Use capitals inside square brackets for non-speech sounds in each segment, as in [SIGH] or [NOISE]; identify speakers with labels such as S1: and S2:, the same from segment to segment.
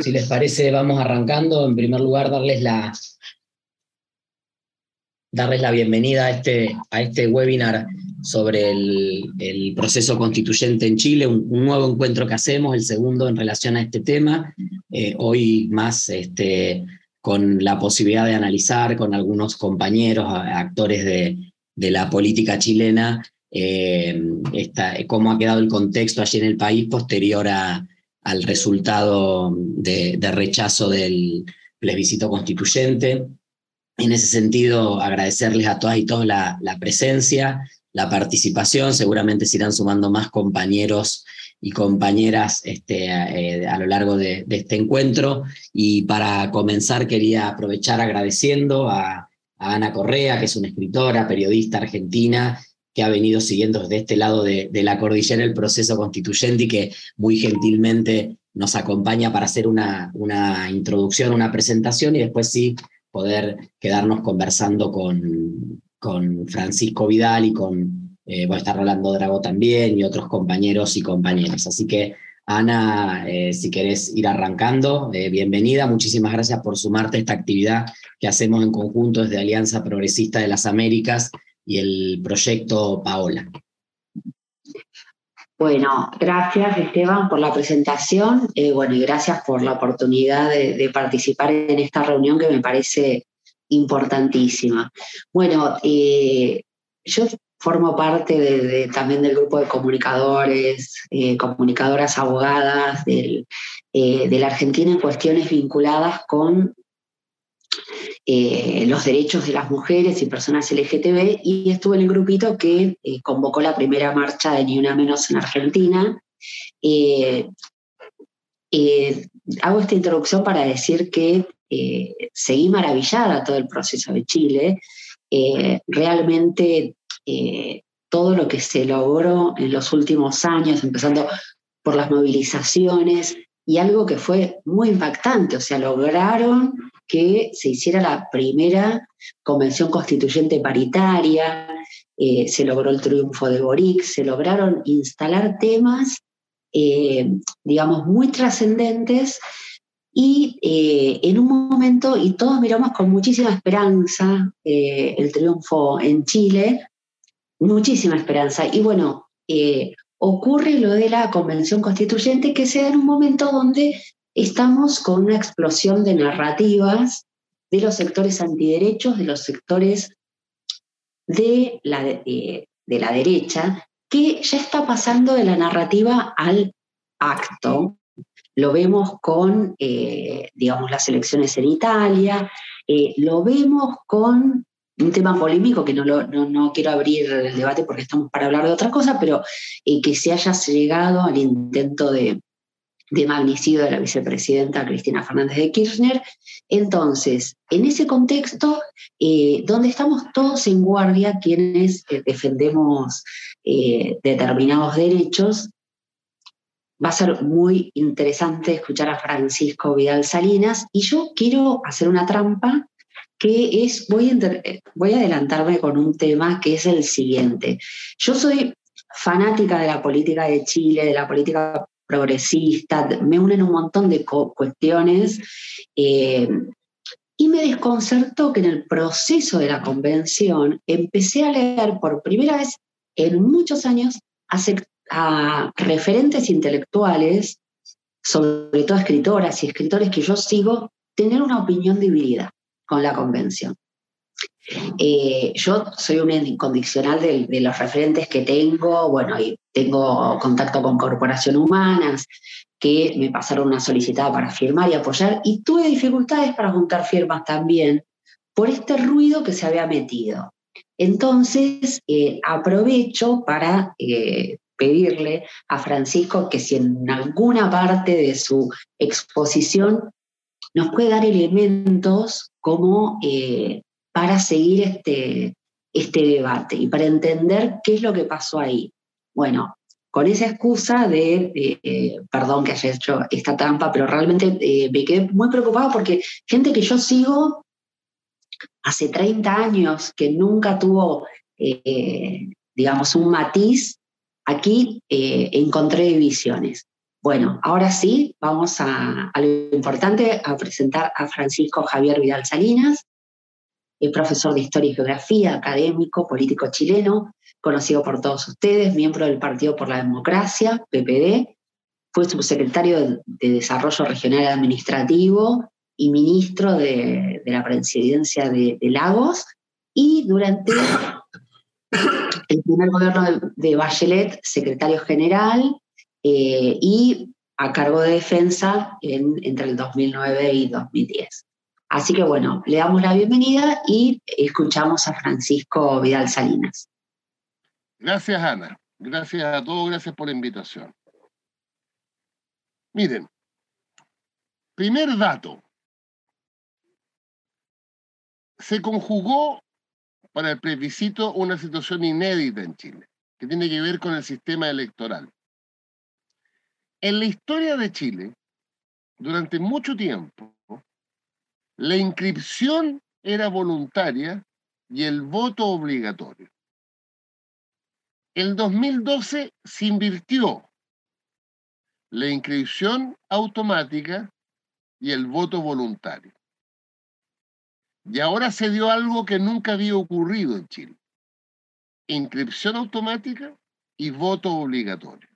S1: si les parece, vamos arrancando. En primer lugar, darles la, darles la bienvenida a este, a este webinar sobre el, proceso constituyente en Chile, un, nuevo encuentro que hacemos, el segundo en relación a este tema, eh, hoy más este, con la posibilidad de analizar con algunos compañeros, actores de, la política chilena, eh, cómo ha quedado el contexto allí en el país posterior al resultado de, rechazo del plebiscito constituyente. En ese sentido, agradecerles a todas y todos la, presencia, la participación, seguramente se irán sumando más compañeros y compañeras este, eh, a lo largo de, este encuentro. Y para comenzar quería aprovechar agradeciendo a, Ana Correa, que es una escritora, periodista argentina, que ha venido siguiendo desde este lado de, la cordillera el proceso constituyente y que muy gentilmente nos acompaña para hacer una, una introducción, una presentación y después sí poder quedarnos conversando con, con Francisco Vidal y con, eh, a estar Rolando Drago también y otros compañeros y compañeras. Así que, Ana, eh, si querés ir arrancando, eh, bienvenida. Muchísimas gracias por sumarte a esta actividad que hacemos en conjunto desde Alianza Progresista de las Américas y el proyecto Paola.
S2: Bueno, gracias Esteban por la presentación, bueno, y gracias por la oportunidad de, participar en esta reunión que me parece importantísima. Bueno, eh, yo formo parte también del grupo de comunicadores, eh, comunicadoras abogadas del, eh, de la Argentina en cuestiones vinculadas con los derechos de las mujeres y personas LGTB y estuve en el grupito que convocó la primera marcha de Ni Una Menos en Argentina. hago esta introducción para decir que eh, seguí maravillada todo el proceso de Chile. Eh, realmente eh, todo lo que se logró en los últimos años, empezando por las movilizaciones, y algo que fue muy impactante, o sea, lograron que se hiciera la primera convención constituyente paritaria, se logró el triunfo de Boric, se lograron instalar temas, digamos, muy trascendentes y eh, en un momento, y todos miramos con muchísima esperanza eh, el triunfo en Chile, muchísima esperanza. Y bueno, eh, ocurre lo de la Convención Constituyente que se da en un momento donde estamos con una explosión de narrativas de los sectores antiderechos, de los sectores de la, de la derecha, que ya está pasando de la narrativa al acto, lo vemos con, eh, digamos, las elecciones en Italia, eh, lo vemos con un tema polémico que no, no, quiero abrir el debate porque estamos para hablar de otra cosa, pero eh, que se haya llegado al intento de, de magnicidio de la vicepresidenta Cristina Fernández de Kirchner. Entonces, en ese contexto, donde estamos todos en guardia, quienes defendemos determinados derechos, va a ser muy interesante escuchar a Francisco Vidal Salinas y yo quiero hacer una trampa que es, voy a, voy a adelantarme con un tema que es el siguiente. Yo soy fanática de la política de Chile, de la política progresista, me unen un montón de cuestiones eh, y me desconcertó que en el proceso de la convención empecé a leer por primera vez en muchos años a, a referentes intelectuales, sobre todo escritoras y escritores que yo sigo, tener una opinión dividida con la convención. Eh, yo soy un incondicional de, los referentes que tengo, bueno, y tengo contacto con corporaciones humanas que me pasaron una solicitada para firmar y apoyar, y tuve dificultades para juntar firmas también por este ruido que se había metido. Entonces, eh, aprovecho para eh, pedirle a Francisco que si en alguna parte de su exposición nos puede dar elementos como para seguir este, este debate y para entender qué es lo que pasó ahí. Bueno, con esa excusa de, eh, perdón que haya hecho esta trampa, pero realmente eh, me quedé muy preocupado porque gente que yo sigo hace 30 años que nunca tuvo, digamos, un matiz Aquí eh, encontré divisiones. Bueno, ahora sí, vamos a, a, lo importante, a presentar a Francisco Javier Vidal Salinas, el profesor de Historia y Geografía, académico, político chileno, conocido por todos ustedes, miembro del Partido por la Democracia, PPD, fue subsecretario de, Desarrollo Regional Administrativo y ministro de, la presidencia de, Lagos, y durante [COUGHS] el primer gobierno de, Bachelet, secretario general, eh, y a cargo de defensa entre el 2009 y 2010. Así que bueno, le damos la bienvenida y escuchamos a Francisco Vidal Salinas.
S3: Gracias, Ana. Gracias a todos, gracias por la invitación. Miren, primer dato. Se conjugó para el plebiscito una situación inédita en Chile, que tiene que ver con el sistema electoral. En la historia de Chile, durante mucho tiempo, la inscripción era voluntaria y el voto obligatorio. En 2012 se invirtió la inscripción automática y el voto voluntario. Y ahora se dio algo que nunca había ocurrido en Chile. Inscripción automática y voto obligatorio.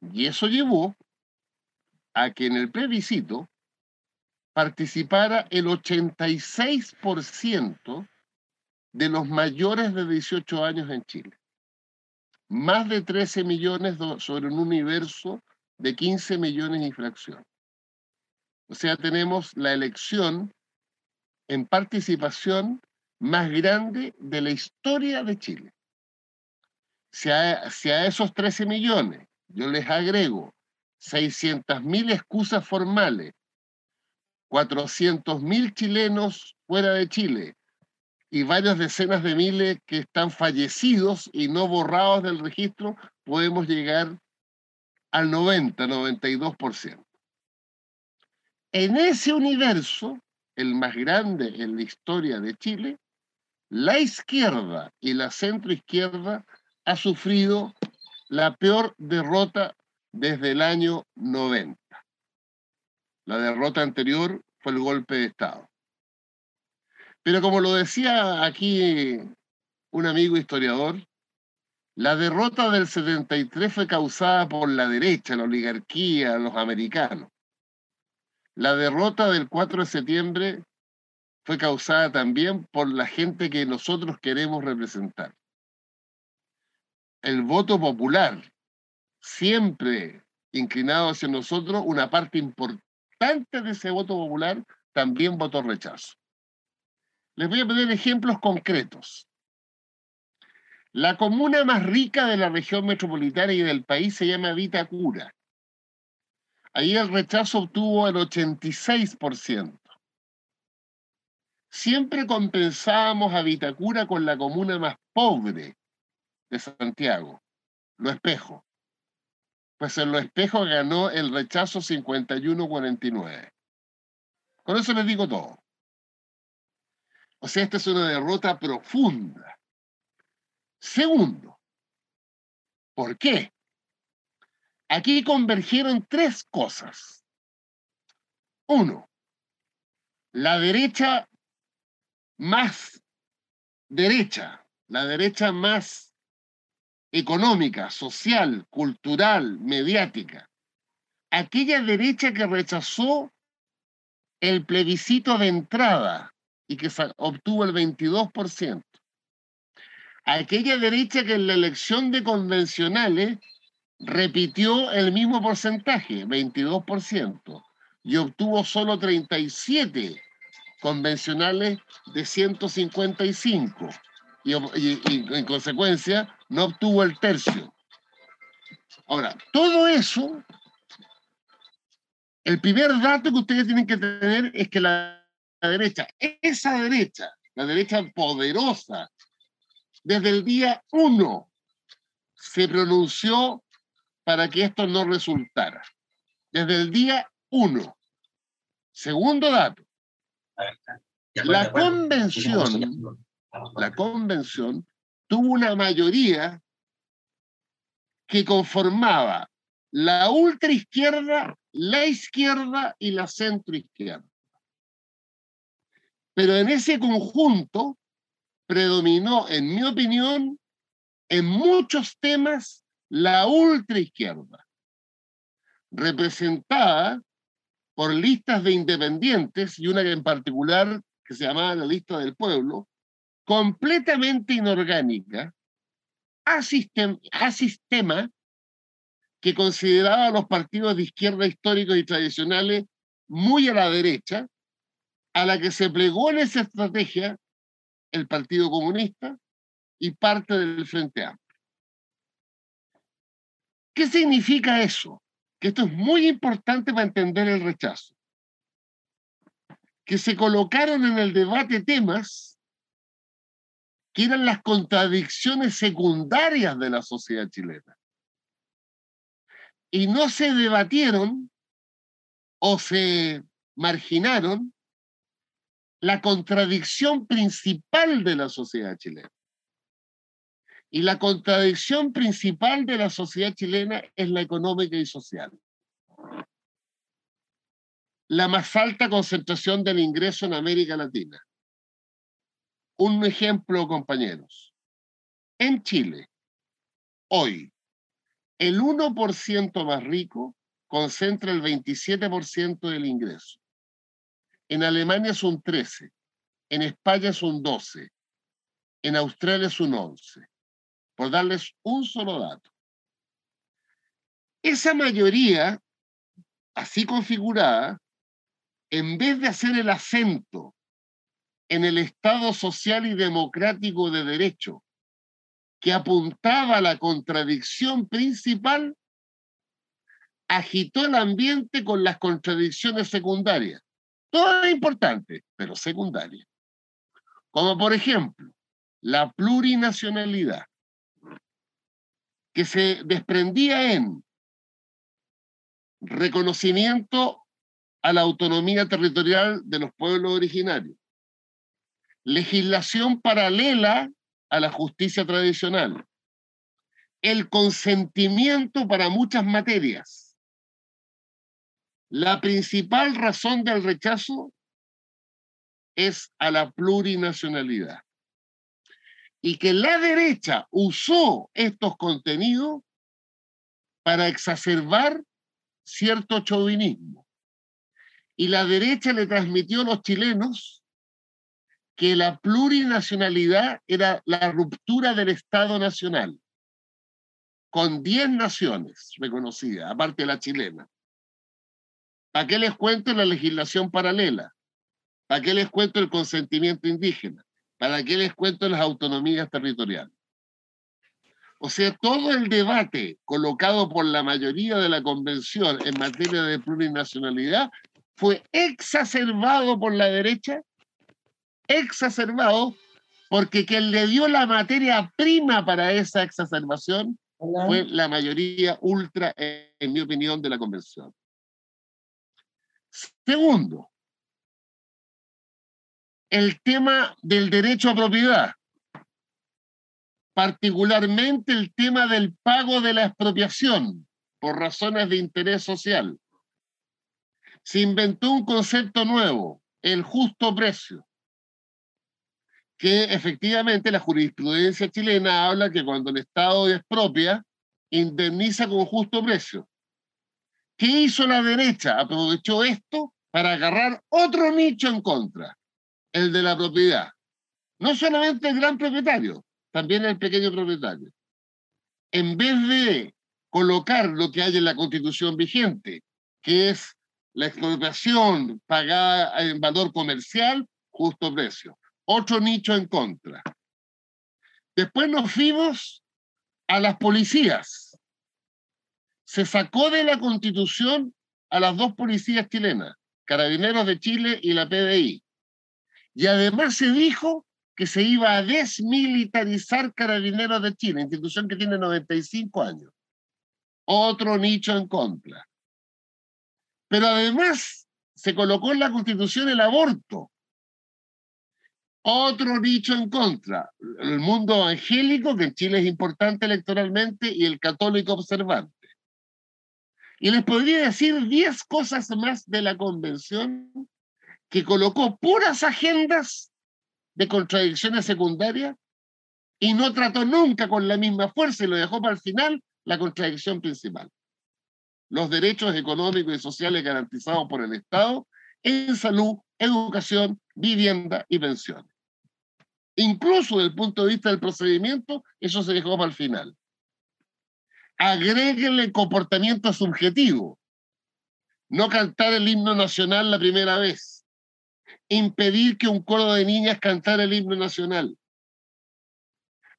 S3: Y eso llevó a que en el plebiscito participara el 86% de los mayores de 18 años en Chile. Más de 13 millones sobre un universo de 15 millones y fracción. O sea, tenemos la elección en participación más grande de la historia de Chile. Si a, si a esos 13 millones yo les agrego 600 mil excusas formales 400.000 chilenos fuera de Chile y varias decenas de miles que están fallecidos y no borrados del registro, podemos llegar al 90, 92%. En ese universo, el más grande en la historia de Chile, la izquierda y la centroizquierda ha sufrido la peor derrota desde el año 90. La derrota anterior fue el golpe de Estado. Pero como lo decía aquí un amigo historiador, la derrota del 73 fue causada por la derecha, la oligarquía, los americanos. La derrota del 4 de septiembre fue causada también por la gente que nosotros queremos representar. El voto popular, siempre inclinado hacia nosotros, una parte importante de ese voto popular también votó rechazo. Les voy a poner ejemplos concretos. La comuna más rica de la región metropolitana y del país se llama Vitacura. Ahí el rechazo obtuvo el 86%. Siempre compensábamos a Vitacura con la comuna más pobre de Santiago, Lo Espejo pues en los espejos ganó el rechazo 51-49. Con eso les digo todo. O sea, esta es una derrota profunda. Segundo, ¿por qué? Aquí convergieron tres cosas. Uno, la derecha más derecha, la derecha más económica, social, cultural, mediática. Aquella derecha que rechazó el plebiscito de entrada y que obtuvo el 22%. Aquella derecha que en la elección de convencionales repitió el mismo porcentaje, 22%, y obtuvo solo 37 convencionales de 155 y, en consecuencia no obtuvo el tercio. Ahora, todo eso, el primer dato que ustedes tienen que tener es que la, la derecha, esa derecha, la derecha poderosa, desde el día uno se pronunció para que esto no resultara. Desde el día uno. Segundo dato. La convención la convención tuvo una mayoría que conformaba la ultraizquierda, la izquierda y la centroizquierda. Pero en ese conjunto predominó, en mi opinión, en muchos temas la ultraizquierda, representada por listas de independientes y una en particular que se llamaba la lista del pueblo, completamente inorgánica, a, sistema que consideraba a los partidos de izquierda históricos y tradicionales muy a la derecha, a la que se plegó en esa estrategia el Partido Comunista y parte del Frente Amplio. ¿Qué significa eso? Que esto es muy importante para entender el rechazo. Que se colocaron en el debate temas que eran las contradicciones secundarias de la sociedad chilena. Y no se debatieron o se marginaron la contradicción principal de la sociedad chilena. Y la contradicción principal de la sociedad chilena es la económica y social. La más alta concentración del ingreso en América Latina un ejemplo, compañeros. En Chile, hoy, el 1% más rico concentra el 27% del ingreso. En Alemania es un 13, en España es un 12, en Australia es un 11, por darles un solo dato. Esa mayoría, así configurada, en vez de hacer el acento en el Estado social y democrático de derecho, que apuntaba a la contradicción principal, agitó el ambiente con las contradicciones secundarias. Todas importantes, pero secundarias. Como por ejemplo, la plurinacionalidad, que se desprendía en reconocimiento a la autonomía territorial de los pueblos originarios, legislación paralela a la justicia tradicional, el consentimiento para muchas materias. La principal razón del rechazo es a la plurinacionalidad. Y que la derecha usó estos contenidos para exacerbar cierto chauvinismo. Y la derecha le transmitió a los chilenos que la plurinacionalidad era la ruptura del Estado nacional, con 10 naciones reconocidas, aparte de la chilena. ¿Para qué les cuento la legislación paralela? ¿Para qué les cuento el consentimiento indígena? ¿Para qué les cuento las autonomías territoriales? O sea, todo el debate colocado por la mayoría de la convención en materia de plurinacionalidad fue exacerbado por la derecha exacerbado porque quien le dio la materia prima para esa exacerbación fue la mayoría ultra, en mi opinión, de la convención. Segundo, el tema del derecho a propiedad, particularmente el tema del pago de la expropiación por razones de interés social. Se inventó un concepto nuevo, el justo precio que efectivamente la jurisprudencia chilena habla que cuando el Estado expropia, indemniza con justo precio. ¿Qué hizo la derecha? Aprovechó esto para agarrar otro nicho en contra, el de la propiedad. No solamente el gran propietario, también el pequeño propietario. En vez de colocar lo que hay en la constitución vigente, que es la expropiación pagada en valor comercial, justo precio otro nicho en contra. Después nos fuimos a las policías. Se sacó de la constitución a las dos policías chilenas, Carabineros de Chile y la PDI. Y además se dijo que se iba a desmilitarizar Carabineros de Chile, institución que tiene 95 años. Otro nicho en contra. Pero además se colocó en la constitución el aborto, otro dicho en contra, el mundo evangélico, que en Chile es importante electoralmente, y el católico observante. Y les podría decir 10 cosas más de la convención que colocó puras agendas de contradicciones secundarias y no trató nunca con la misma fuerza y lo dejó para el final la contradicción principal. Los derechos económicos y sociales garantizados por el Estado en salud, educación, vivienda y pensiones. Incluso desde el punto de vista del procedimiento, eso se dejó para el final. Agréguenle comportamiento subjetivo. No cantar el himno nacional la primera vez. Impedir que un coro de niñas cantara el himno nacional.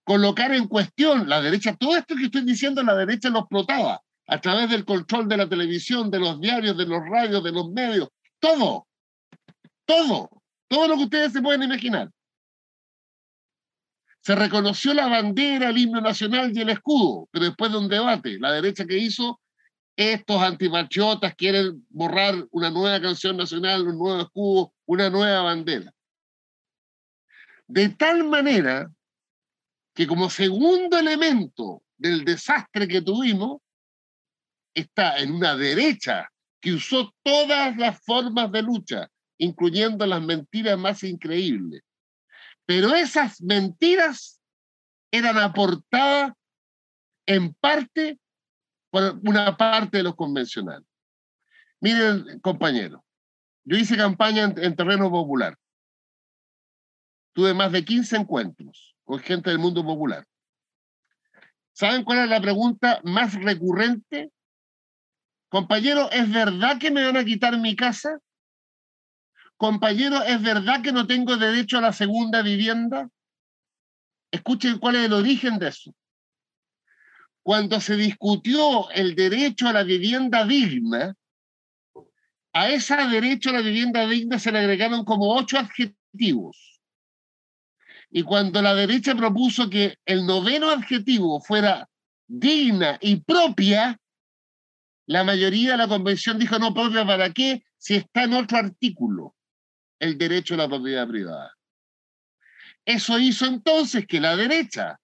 S3: Colocar en cuestión la derecha, todo esto que estoy diciendo, la derecha lo explotaba a través del control de la televisión, de los diarios, de los radios, de los medios, todo, todo, todo lo que ustedes se pueden imaginar. Se reconoció la bandera, el himno nacional y el escudo, pero después de un debate, la derecha que hizo, estos antipatriotas quieren borrar una nueva canción nacional, un nuevo escudo, una nueva bandera. De tal manera que como segundo elemento del desastre que tuvimos, está en una derecha que usó todas las formas de lucha, incluyendo las mentiras más increíbles, pero esas mentiras eran aportadas en parte por una parte de los convencionales. Miren, compañeros, yo hice campaña en, terreno popular. Tuve más de 15 encuentros con gente del mundo popular. ¿Saben cuál es la pregunta más recurrente? Compañero, ¿es verdad que me van a quitar mi casa? Compañero, ¿es verdad que no tengo derecho a la segunda vivienda? Escuchen cuál es el origen de eso. Cuando se discutió el derecho a la vivienda digna, a ese derecho a la vivienda digna se le agregaron como ocho adjetivos. Y cuando la derecha propuso que el noveno adjetivo fuera digna y propia, la mayoría de la convención dijo no propia para qué si está en otro artículo el derecho a la propiedad privada. Eso hizo entonces que la derecha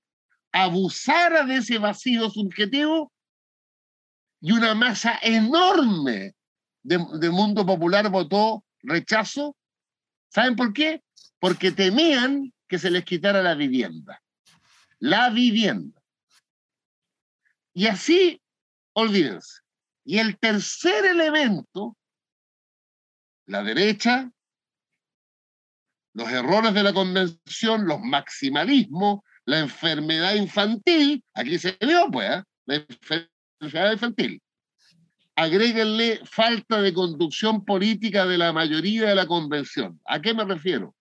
S3: abusara de ese vacío subjetivo y una masa enorme del mundo popular votó rechazo. ¿Saben por qué? Porque temían que se les quitara la vivienda. La vivienda. Y así, olvídense. Y el tercer elemento, la derecha los errores de la convención, los maximalismos, la enfermedad infantil, aquí se vio, pues, ¿eh? la enfermedad infantil. Agréguenle falta de conducción política de la mayoría de la convención. ¿A qué me refiero?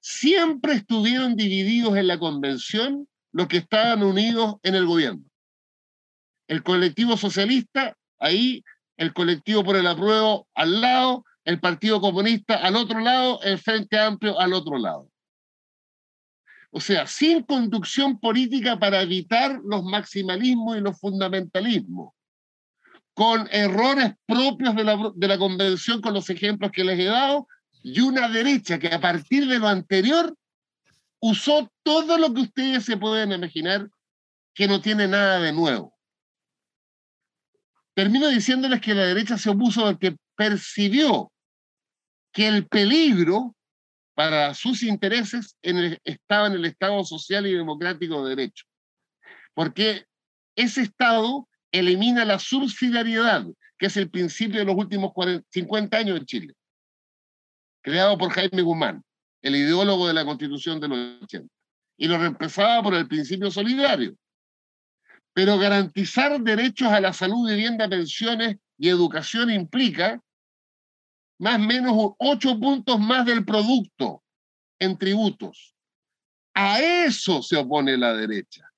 S3: Siempre estuvieron divididos en la convención los que estaban unidos en el gobierno. El colectivo socialista, ahí, el colectivo por el apruebo al lado, el Partido Comunista al otro lado, el Frente Amplio al otro lado. O sea, sin conducción política para evitar los maximalismos y los fundamentalismos, con errores propios de la, de la convención, con los ejemplos que les he dado, y una derecha que a partir de lo anterior usó todo lo que ustedes se pueden imaginar que no tiene nada de nuevo. Termino diciéndoles que la derecha se opuso porque percibió que el peligro para sus intereses estaba en el Estado social y democrático de derecho. Porque ese Estado elimina la subsidiariedad, que es el principio de los últimos 50 años en Chile, creado por Jaime Guzmán, el ideólogo de la Constitución de los 80, y lo reemplazaba por el principio solidario. Pero garantizar derechos a la salud, vivienda, pensiones y educación implica más o menos ocho puntos más del producto en tributos. A eso se opone la derecha.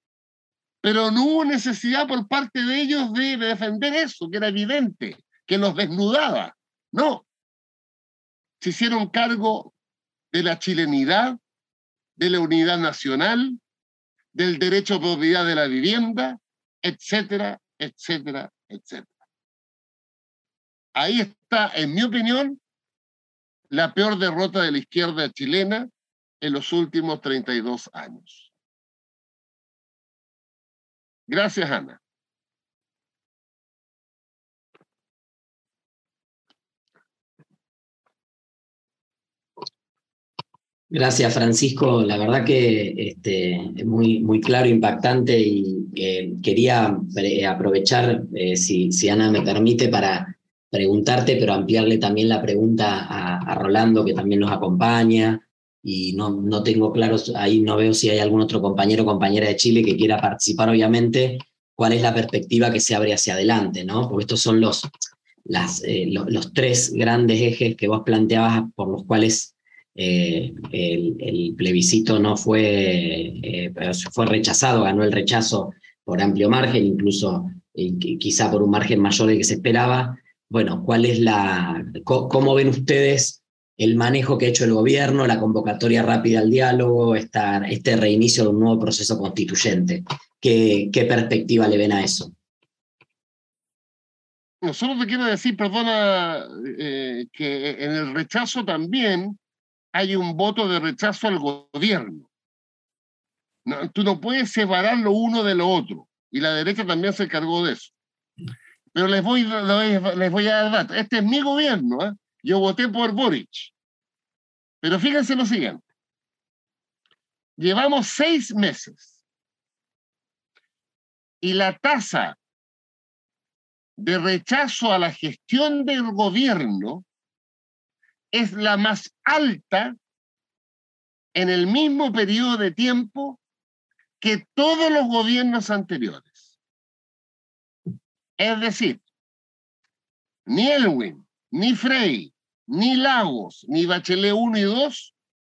S3: Pero no hubo necesidad por parte de ellos de defender eso, que era evidente, que los desnudaba. No. Se hicieron cargo de la chilenidad, de la unidad nacional, del derecho a propiedad de la vivienda, etcétera, etcétera, etcétera Ahí está, en mi opinión, la peor derrota de la izquierda chilena en los últimos 32 años. Gracias, Ana.
S1: Gracias, Francisco. La verdad que este, muy, muy claro, impactante y eh, quería eh, aprovechar, eh, si, si Ana me permite, para preguntarte, pero ampliarle también la pregunta a, Rolando, que también nos acompaña. Y no, no tengo claro, ahí no veo si hay algún otro compañero o compañera de Chile que quiera participar, obviamente, cuál es la perspectiva que se abre hacia adelante, ¿no? Porque estos son los, las, los tres grandes ejes que vos planteabas por los cuales eh, el, plebiscito no fue, eh, fue rechazado, ganó el rechazo por amplio margen, incluso eh, quizá por un margen mayor del que se esperaba. Bueno, ¿cuál es la, cómo ven ustedes el manejo que ha hecho el gobierno, la convocatoria rápida al diálogo, este reinicio de un nuevo proceso constituyente? ¿Qué, perspectiva le ven a eso?
S3: Solo te quiero decir, perdona, que en el rechazo también hay un voto de rechazo al gobierno. tú no puedes separar lo uno de lo otro. Y la derecha también se encargó de eso. Pero les voy, a dar datos. Este es mi gobierno. ¿eh? Yo voté por Boric. Pero fíjense lo siguiente. Llevamos seis meses. Y la tasa de rechazo a la gestión del gobierno es la más alta en el mismo periodo de tiempo que todos los gobiernos anteriores. Es decir, ni Elwin, ni Frey, ni Lagos, ni Bachelet 1 y 2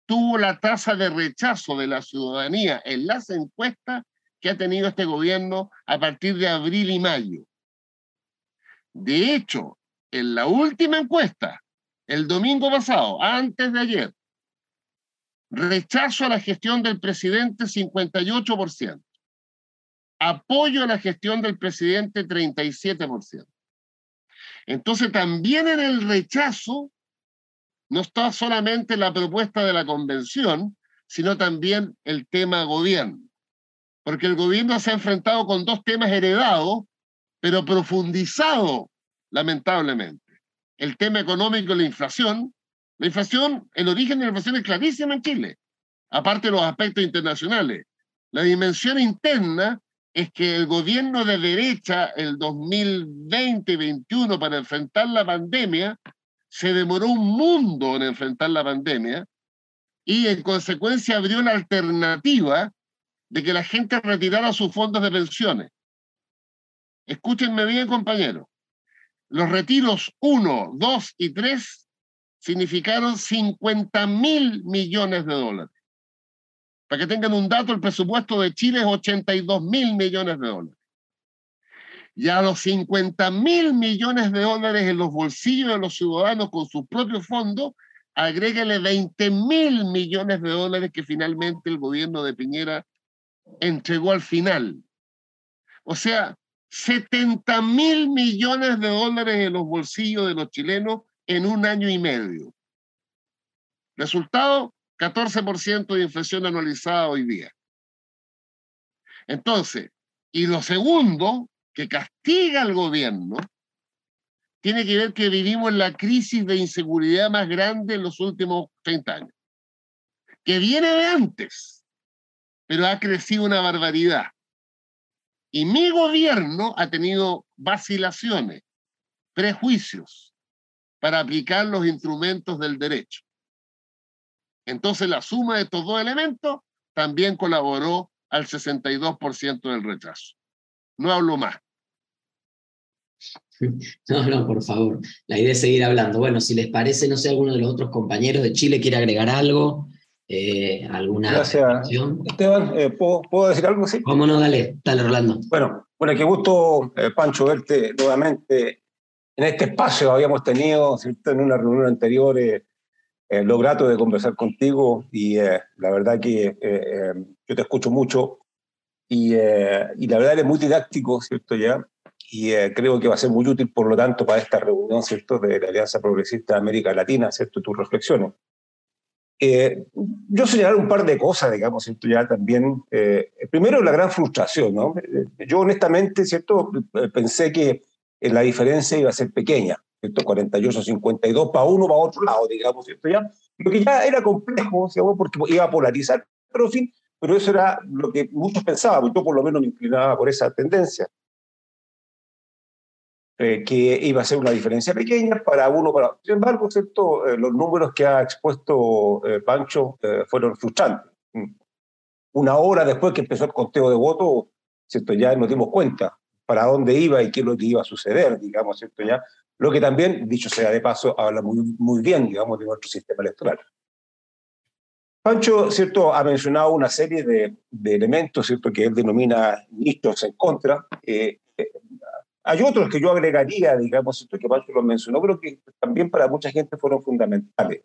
S3: tuvo la tasa de rechazo de la ciudadanía en las encuestas que ha tenido este gobierno a partir de abril y mayo. De hecho, en la última encuesta, el domingo pasado, antes de ayer, rechazo a la gestión del presidente 58%, apoyo a la gestión del presidente 37%. Entonces también en el rechazo no está solamente la propuesta de la convención, sino también el tema gobierno. Porque el gobierno se ha enfrentado con dos temas heredados, pero profundizado, lamentablemente el tema económico y la inflación, la inflación, el origen de la inflación es clarísimo en Chile, aparte de los aspectos internacionales. La dimensión interna es que el gobierno de derecha, el 2020-2021, para enfrentar la pandemia, se demoró un mundo en enfrentar la pandemia y en consecuencia abrió la alternativa de que la gente retirara sus fondos de pensiones. Escúchenme bien, compañeros. Los retiros 1, 2 y 3 significaron 50 mil millones de dólares. Para que tengan un dato, el presupuesto de Chile es 82 mil millones de dólares. Y a los 50 mil millones de dólares en los bolsillos de los ciudadanos con sus propios fondos, agréguele 20 mil millones de dólares que finalmente el gobierno de Piñera entregó al final. O sea, 70 mil millones de dólares en los bolsillos de los chilenos en un año y medio. Resultado, 14% de inflación anualizada hoy día. Entonces, y lo segundo, que castiga al gobierno, tiene que ver que vivimos la crisis de inseguridad más grande en los últimos 30 años, que viene de antes, pero ha crecido una barbaridad. Y mi gobierno ha tenido vacilaciones, prejuicios para aplicar los instrumentos del derecho. Entonces la suma de estos dos elementos también colaboró al 62% del rechazo. No hablo más.
S1: No, no, por favor. La idea es seguir hablando. Bueno, si les parece, no sé, alguno de los otros compañeros de Chile quiere agregar algo. Eh, ¿Alguna
S4: Gracias, Esteban, eh, ¿puedo, decir algo?
S1: Sí. ¿Cómo no? Dale, dale, Rolando.
S4: Bueno, bueno qué gusto, eh, Pancho, verte nuevamente en este espacio. Habíamos tenido, en una reunión anterior, lo grato de conversar contigo y la verdad que yo te escucho mucho y, y, la verdad eres muy didáctico, ¿cierto? Ya, y creo que va a ser muy útil, por lo tanto, para esta reunión, ¿cierto?, de la Alianza Progresista de América Latina, ¿cierto?, tus reflexiones. Eh, yo señalar un par de cosas, digamos, ¿cierto? ya también. Eh, primero, la gran frustración, ¿no? Eh, yo honestamente, ¿cierto? Pensé que la diferencia iba a ser pequeña, ¿cierto? 48-52 para uno, para otro lado, digamos, ¿cierto? Ya, lo que ya era complejo, porque iba a polarizar, pero en fin, pero eso era lo que muchos pensaban, yo por lo menos me inclinaba por esa tendencia. Eh, que iba a ser una diferencia pequeña para uno, para Sin embargo, ¿cierto? Eh, los números que ha expuesto eh, Pancho fueron frustrantes. Mm. Una hora después que empezó el conteo de votos, ¿cierto? ya nos dimos cuenta para dónde iba y qué es lo que iba a suceder, digamos, ¿cierto? Ya, lo que también, dicho sea de paso, habla muy, muy bien, digamos, de nuestro sistema electoral. Pancho, ¿cierto?, ha mencionado una serie de, de elementos, ¿cierto?, que él denomina nichos en contra. Eh, hay otros que yo agregaría, digamos, esto que Pancho lo mencionó, creo que también para mucha gente fueron fundamentales.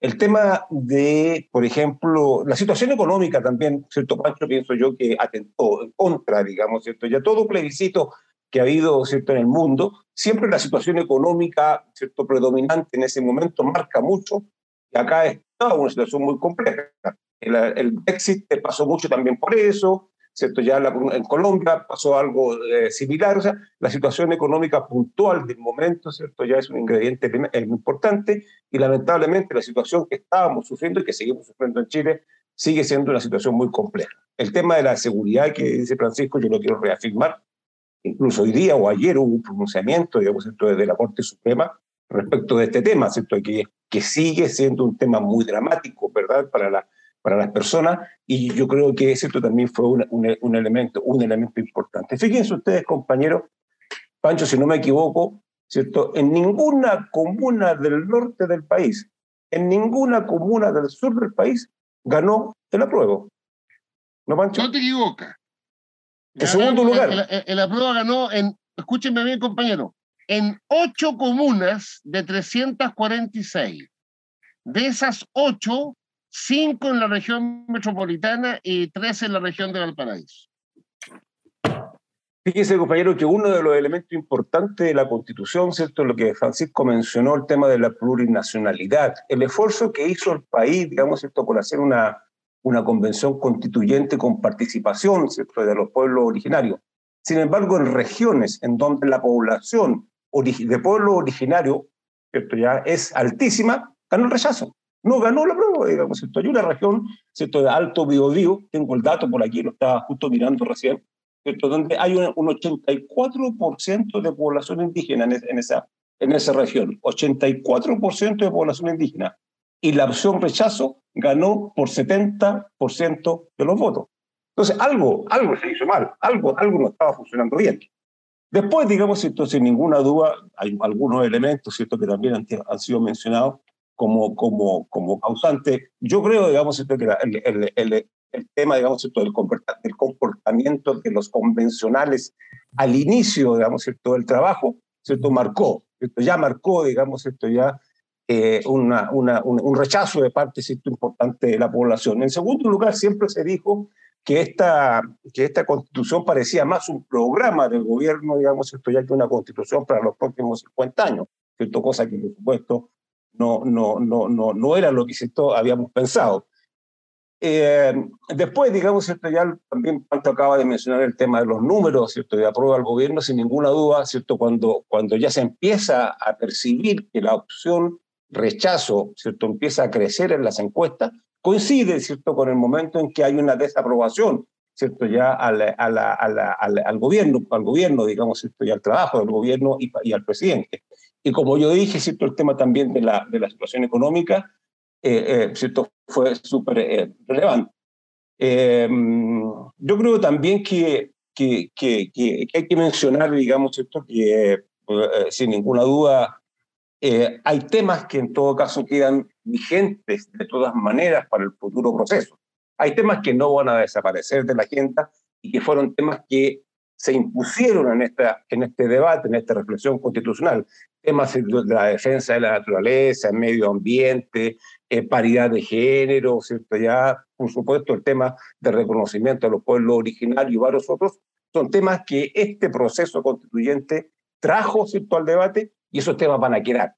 S4: El tema de, por ejemplo, la situación económica también, ¿cierto, Pancho? Pienso yo que atentó en contra, digamos, ¿cierto? Ya todo plebiscito que ha habido, ¿cierto?, en el mundo, siempre la situación económica, ¿cierto?, predominante en ese momento marca mucho, y acá está una situación muy compleja. El, el Brexit pasó mucho también por eso, ¿cierto? Ya en Colombia pasó algo eh, similar, o sea, la situación económica puntual del momento, ¿cierto? Ya es un ingrediente importante y lamentablemente la situación que estábamos sufriendo y que seguimos sufriendo en Chile sigue siendo una situación muy compleja. El tema de la seguridad que dice Francisco, yo lo quiero reafirmar, incluso hoy día o ayer hubo un pronunciamiento, digamos, desde la Corte Suprema respecto de este tema, ¿cierto? Que, que sigue siendo un tema muy dramático, ¿verdad? Para la para las personas y yo creo que eso también fue un, un, elemento, un elemento importante. Fíjense ustedes, compañeros, Pancho, si no me equivoco, ¿cierto? En ninguna comuna del norte del país, en ninguna comuna del sur del país ganó el apruebo.
S3: ¿No, Pancho? No te equivocas.
S4: En segundo lugar.
S3: El, el, apruebo ganó en, escúchenme bien, compañero, en ocho comunas de 346. De esas ocho, cinco en la región metropolitana y tres en la región de Valparaíso.
S4: Fíjese, compañero, que uno de los elementos importantes de la Constitución, ¿cierto? Lo que Francisco mencionó, el tema de la plurinacionalidad, el esfuerzo que hizo el país, digamos, ¿cierto? Por hacer una, una convención constituyente con participación, ¿cierto? De los pueblos originarios. Sin embargo, en regiones en donde la población de pueblo originario, ¿cierto? Ya es altísima, ganó el rechazo no ganó la prueba, digamos, ¿cierto? Hay una región, ¿cierto? De alto biodío, tengo el dato por aquí, lo estaba justo mirando recién, ¿cierto? Donde hay un, 84% de población indígena en, esa, en esa región, 84% de población indígena. Y la opción rechazo ganó por 70% de los votos. Entonces, algo, algo se hizo mal, algo, algo no estaba funcionando bien. Después, digamos, ¿cierto? sin ninguna duda, hay algunos elementos ¿cierto? que también han, han sido mencionados, como, como, como causante. Yo creo, digamos, que el, el, el, el tema, digamos, del comportamiento de los convencionales al inicio, digamos, ¿cierto? del trabajo, ¿cierto? marcó, ¿cierto? ya marcó, digamos, esto ya eh, una, una, un, rechazo de parte ¿cierto? importante de la población. En segundo lugar, siempre se dijo que esta, que esta constitución parecía más un programa del gobierno, digamos, esto ya que una constitución para los próximos 50 años, ¿cierto? cosa que, por supuesto, no, no, no, no, no era lo que habíamos pensado. Eh, después, digamos, ¿cierto? ya también Pancho acaba de mencionar el tema de los números, ¿cierto? de aprueba al gobierno, sin ninguna duda, ¿cierto? Cuando, cuando ya se empieza a percibir que la opción rechazo, ¿cierto? empieza a crecer en las encuestas, coincide, ¿cierto? con el momento en que hay una desaprobación, ¿cierto? ya al, al, gobierno, al gobierno, digamos, ¿cierto? y al trabajo del gobierno y, y al presidente. Y como yo dije, ¿cierto? el tema también de la, de la situación económica eh, eh, ¿cierto? fue súper eh, relevante. Em, yo creo también que, que, que, que, hay que mencionar, digamos, ¿cierto? que sin ninguna duda hay temas que en todo caso quedan vigentes de todas maneras para el futuro proceso. Hay temas que no van a desaparecer de la agenda y que fueron temas que se impusieron en, esta, en este debate, en esta reflexión constitucional. Temas de la defensa de la naturaleza, medio ambiente, eh, paridad de género, ¿cierto? ya, por supuesto, el tema de reconocimiento de los pueblos originarios y varios otros, son temas que este proceso constituyente trajo ¿cierto? al debate y esos temas van a quedar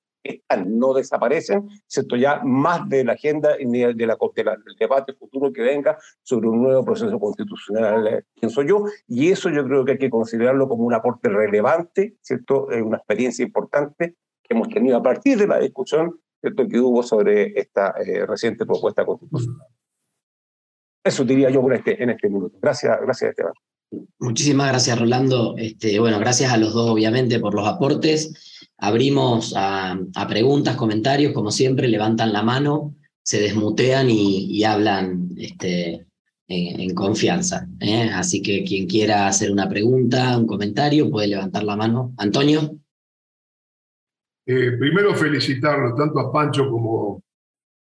S4: no desaparecen, ¿cierto? Ya más de la agenda ni de del debate futuro que venga sobre un nuevo proceso constitucional, eh, pienso yo, y eso yo creo que hay que considerarlo como un aporte relevante, ¿cierto? una experiencia importante hemos tenido a partir de la discusión ¿cierto? que hubo sobre esta eh, reciente propuesta constitucional. Eso diría yo por este, en este minuto. Gracias, gracias Esteban.
S1: Muchísimas gracias, Rolando. Este, bueno, gracias a los dos, obviamente, por los aportes. Abrimos a, preguntas, comentarios, como siempre, levantan la mano, se desmutean y, hablan este, en, confianza. ¿eh? Así que quien quiera hacer una pregunta, un comentario, puede levantar la mano. Antonio.
S5: Eh, primero felicitarlo tanto a Pancho como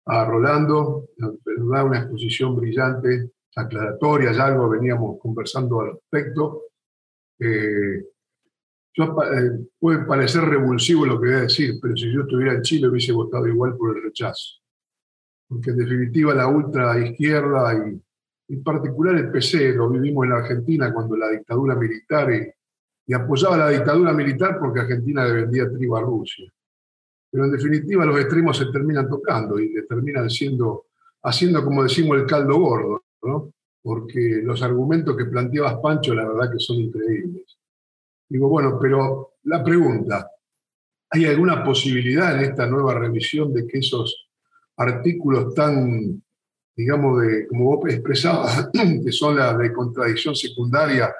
S5: a Rolando, una exposición brillante, aclaratoria, ya algo veníamos conversando al respecto. Eh, eh, puede parecer revulsivo lo que voy a decir, pero si yo estuviera en Chile hubiese votado igual por el rechazo. Porque en definitiva la ultra izquierda y en particular el PC, lo vivimos en Argentina cuando la dictadura militar y, apoyaba la dictadura militar porque Argentina le vendía a Rusia. Pero en definitiva los extremos se terminan tocando y le terminan siendo, haciendo como decimos el caldo gordo, porque los argumentos que planteabas, Pancho, la verdad que son increíbles. Digo, bueno, pero la pregunta, ¿hay alguna posibilidad en esta nueva revisión de que esos artículos tan, digamos, como vos expresabas, [CLEARS THROAT] que son la de contradicción secundaria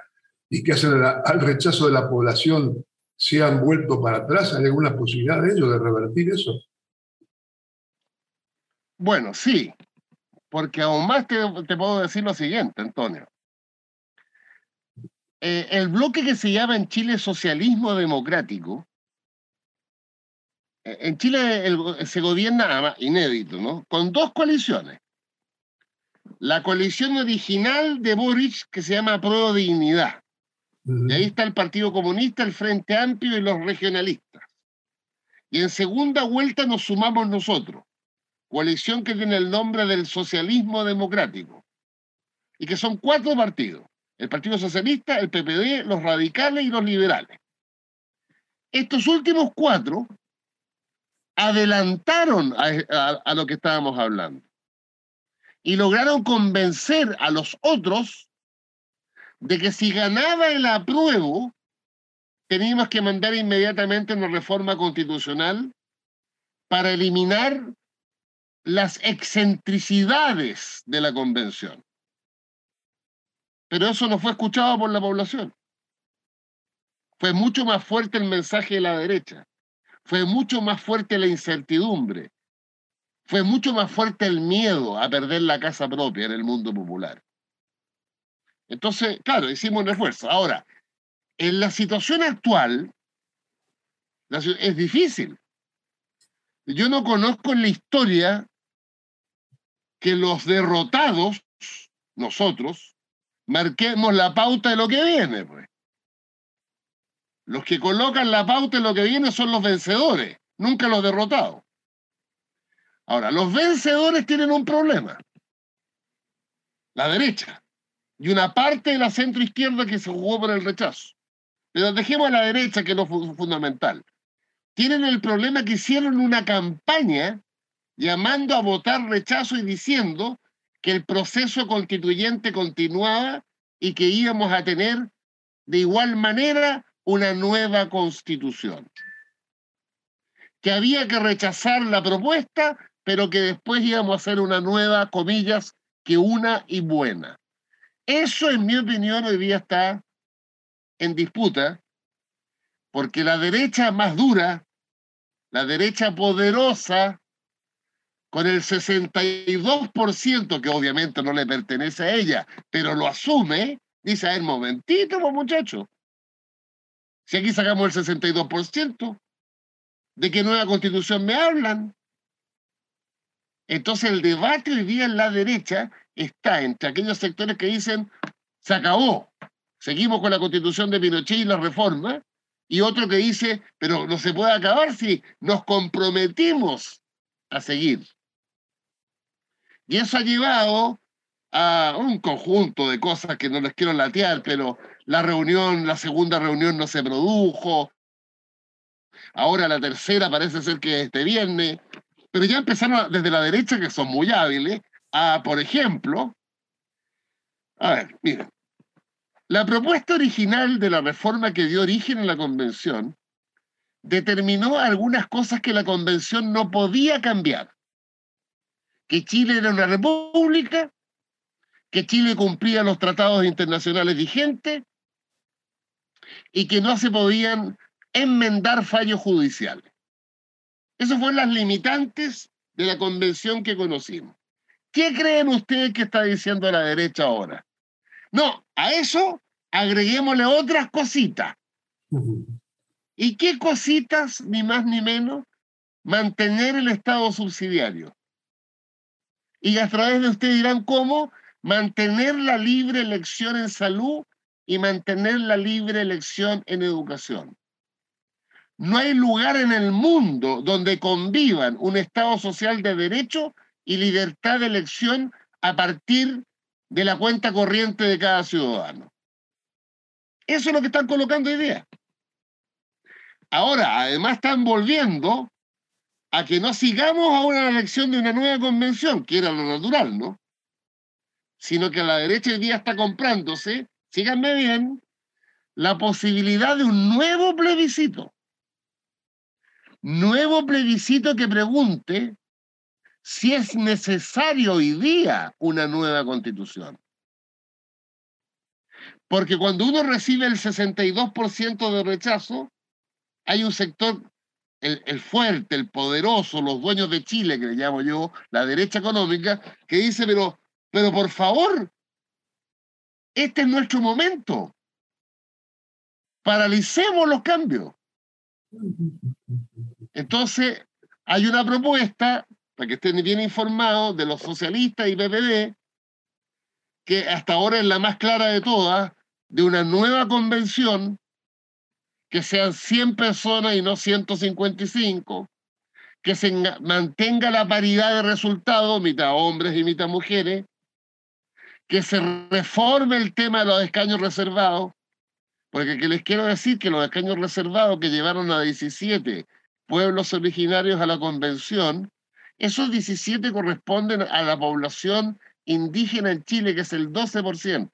S5: y que hacen al rechazo de la población, se han vuelto para atrás? ¿Hay alguna posibilidad de ello, de revertir eso?
S3: Bueno, sí, porque aún más te, puedo decir lo siguiente, Antonio. Eh, el bloque que se llama en Chile socialismo democrático, eh, en Chile se gobierna inédito, ¿no? Con dos coaliciones. La coalición original de Boric, que se llama Pro Dignidad. Y ahí está el Partido Comunista, el Frente Amplio y los regionalistas. Y en segunda vuelta nos sumamos nosotros, coalición que tiene el nombre del socialismo democrático, y que son cuatro partidos, el Partido Socialista, el PPD, los radicales y los liberales. Estos últimos cuatro adelantaron a, lo que estábamos hablando y lograron convencer a los otros de que si ganaba el apruebo, teníamos que mandar inmediatamente una reforma constitucional para eliminar las excentricidades de la convención. Pero eso no fue escuchado por la población. Fue mucho más fuerte el mensaje de la derecha. Fue mucho más fuerte la incertidumbre. Fue mucho más fuerte el miedo a perder la casa propia en el mundo popular. Entonces, claro, hicimos un esfuerzo. Ahora, en la situación actual, es difícil. Yo no conozco en la historia que los derrotados, nosotros, marquemos la pauta de lo que viene. Pues. Los que colocan la pauta de lo que viene son los vencedores, nunca los derrotados. Ahora, los vencedores tienen un problema. La derecha. Y una parte de la centro izquierda que se jugó por el rechazo. Pero dejemos a la derecha, que es lo fundamental. Tienen el problema que hicieron una campaña llamando a votar rechazo y diciendo que el proceso constituyente continuaba y que íbamos a tener de igual manera una nueva constitución. Que había que rechazar la propuesta, pero que después íbamos a hacer una nueva, comillas, que una y buena. Eso, en mi opinión, hoy día está en disputa, porque la derecha más dura, la derecha poderosa, con el 62%, que obviamente no le pertenece a ella, pero lo asume, dice, a ver, momentito, pues, muchacho. Si aquí sacamos el 62%, ¿de qué nueva constitución me hablan? Entonces el debate hoy día en la derecha está entre aquellos sectores que dicen, se acabó, seguimos con la constitución de Pinochet y la reforma, y otro que dice, pero no se puede acabar si nos comprometimos a seguir. Y eso ha llevado a un conjunto de cosas que no les quiero latear, pero la reunión, la segunda reunión no se produjo. Ahora la tercera parece ser que este viernes. Pero ya empezaron desde la derecha, que son muy hábiles, a, por ejemplo, a ver, miren, la propuesta original de la reforma que dio origen a la convención determinó algunas cosas que la convención no podía cambiar. Que Chile era una república, que Chile cumplía los tratados internacionales vigentes y que no se podían enmendar fallos judiciales. Esas fueron las limitantes de la convención que conocimos. ¿Qué creen ustedes que está diciendo la derecha ahora? No, a eso agreguémosle otras cositas. ¿Y qué cositas, ni más ni menos? Mantener el Estado subsidiario. Y a través de ustedes dirán cómo mantener la libre elección en salud y mantener la libre elección en educación. No hay lugar en el mundo donde convivan un Estado social de derecho y libertad de elección a partir de la cuenta corriente de cada ciudadano. Eso es lo que están colocando hoy día. Ahora, además están volviendo a que no sigamos a una elección de una nueva convención, que era lo natural, ¿no? Sino que la derecha hoy día está comprándose, síganme bien, la posibilidad de un nuevo plebiscito. Nuevo plebiscito que pregunte si es necesario hoy día una nueva constitución. Porque cuando uno recibe el 62% de rechazo, hay un sector, el, fuerte, el poderoso, los dueños de Chile, que le llamo yo, la derecha económica, que dice, pero, pero por favor, este es nuestro momento. Paralicemos los cambios. Entonces, hay una propuesta, para que estén bien informados, de los socialistas y PPD, que hasta ahora es la más clara de todas, de una nueva convención que sean 100 personas y no 155, que se mantenga la paridad de resultados, mitad hombres y mitad mujeres, que se reforme el tema de los escaños reservados, porque les quiero decir que los escaños reservados que llevaron a 17 pueblos originarios a la convención, esos 17 corresponden a la población indígena en Chile, que es el 12%.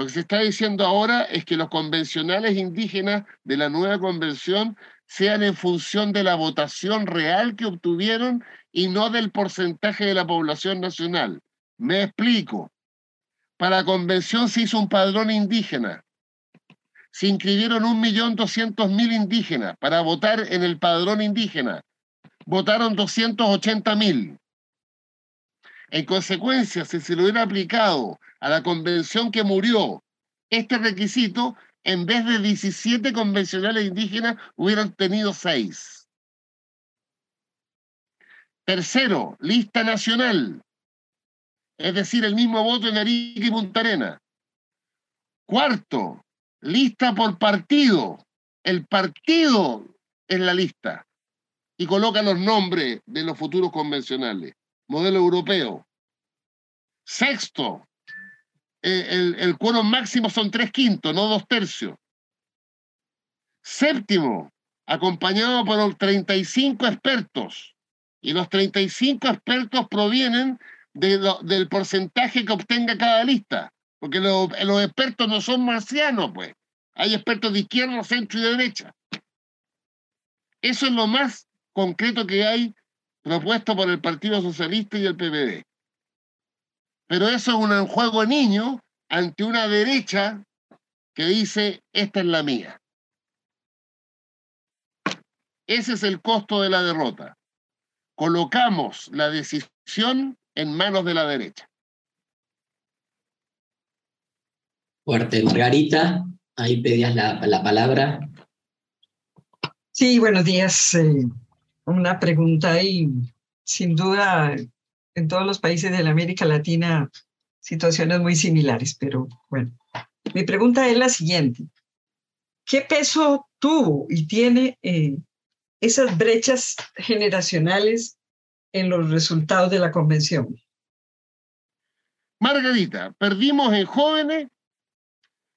S3: Lo que se está diciendo ahora es que los convencionales indígenas de la nueva convención sean en función de la votación real que obtuvieron y no del porcentaje de la población nacional. Me explico. Para la convención se hizo un padrón indígena. Se inscribieron 1.200.000 indígenas para votar en el padrón indígena. Votaron 280.000. En consecuencia, si se lo hubiera aplicado a la convención que murió este requisito, en vez de 17 convencionales indígenas, hubieran tenido 6. Tercero, lista nacional, es decir, el mismo voto en Arica y Punta Arena. Cuarto, lista por partido, el partido en la lista y coloca los nombres de los futuros convencionales modelo europeo. Sexto, eh, el, el máximo son tres quintos, no dos tercios. Séptimo, acompañado por los 35 expertos. Y los 35 expertos provienen del porcentaje que obtenga cada lista. Porque los expertos no son marcianos, pues. Hay expertos de izquierda, centro y derecha. Eso es lo más concreto que hay propuesto por el Partido Socialista y el PPD. Pero eso es un juego de niño ante una derecha que dice, esta es la mía. Ese es el costo de la derrota. Colocamos la decisión en manos de la derecha.
S1: Fuerte. Margarita, ahí pedías la, la palabra.
S6: Sí, buenos días. Eh, una pregunta y sin duda en todos los países de la América Latina situaciones muy similares, pero bueno, mi pregunta es la siguiente. ¿Qué peso tuvo y tiene eh, esas brechas generacionales en los resultados de la convención?
S3: Margarita, perdimos en jóvenes,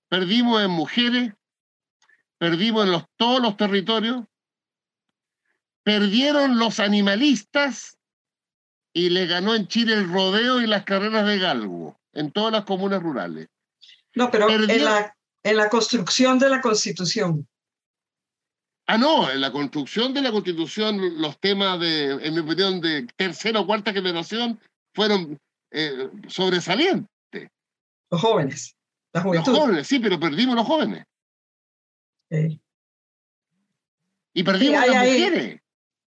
S3: perdimos en mujeres, perdimos en los, todos los territorios, Perdieron los animalistas y le ganó en Chile el rodeo y las carreras de galgo en todas las comunas rurales.
S6: No, pero en, la, en la construcción de la constitución.
S3: Ah, no, en la construcción de la constitución, los temas de, en mi opinión, de tercera o cuarta generación fueron eh, sobresalientes.
S6: Los jóvenes, la
S3: Los jóvenes, sí, pero perdimos los jóvenes. Y perdimos las mujeres.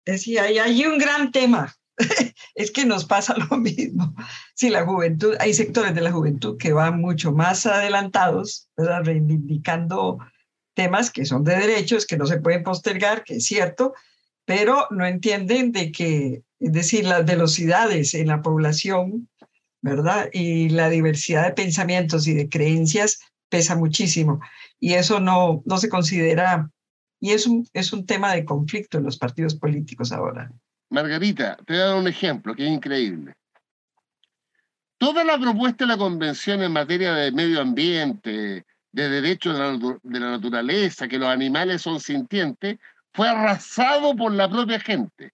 S6: Decía, hay, hay un gran tema. [LAUGHS] es que nos pasa [LAUGHS] lo mismo. Sí, la juventud, hay sectores de la juventud que van mucho más adelantados, reivindicando temas que son de derechos, que no se pueden postergar, que es cierto, pero no entienden de que, es decir, las velocidades en la población, ¿verdad? Y la diversidad de pensamientos y de creencias pesa muchísimo. Y eso no, no se considera, y es un, es un tema de conflicto en los partidos políticos ahora.
S3: Margarita, te voy a dar un ejemplo que es increíble. Toda la propuesta de la Convención en materia de medio ambiente, de derechos de la, naturaleza, que los animales son sintientes, fue arrasado por la propia gente.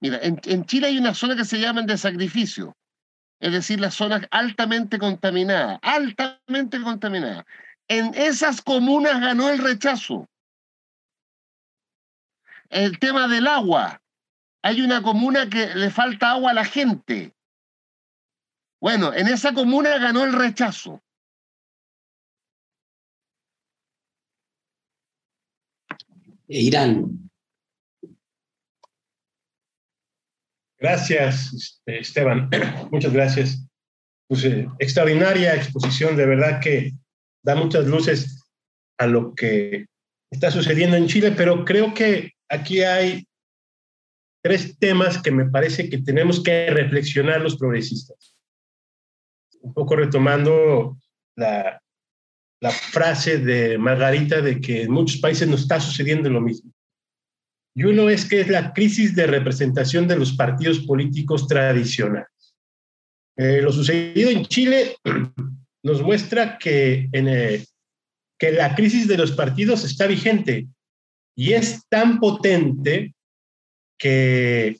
S3: Mira, en, Chile hay una zona que se llama de sacrificio, es decir, las zonas altamente contaminadas, altamente contaminadas. En esas comunas ganó el rechazo. El tema del agua. Hay una comuna que le falta agua a la gente. Bueno, en esa comuna ganó el rechazo.
S1: Irán.
S7: Gracias, este, Esteban. [CLEARS THROAT] Muchas gracias. Pues, eh, extraordinaria exposición, de verdad que da muchas luces a lo que está sucediendo en Chile, pero creo que aquí hay tres temas que me parece que tenemos que reflexionar los progresistas. Un poco retomando la, frase de Margarita de que en muchos países no está sucediendo lo mismo. Y uno es que es la crisis de representación de los partidos políticos tradicionales. Eh, lo sucedido en Chile [CLEARS THROAT] nos muestra que, en, eh, que la crisis de los partidos está vigente y es tan potente que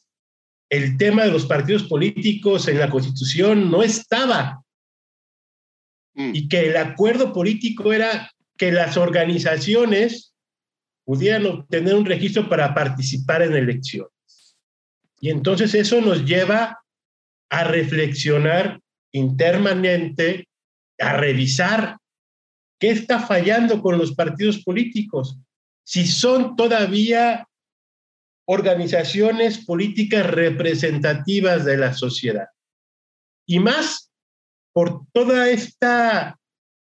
S7: el tema de los partidos políticos en la constitución no estaba Mm. y que el acuerdo político era que las organizaciones pudieran obtener un registro para participar en elecciones. Y entonces eso nos lleva a reflexionar internamente, a revisar qué está fallando con los partidos políticos, si son todavía organizaciones políticas representativas de la sociedad. Y más por toda esta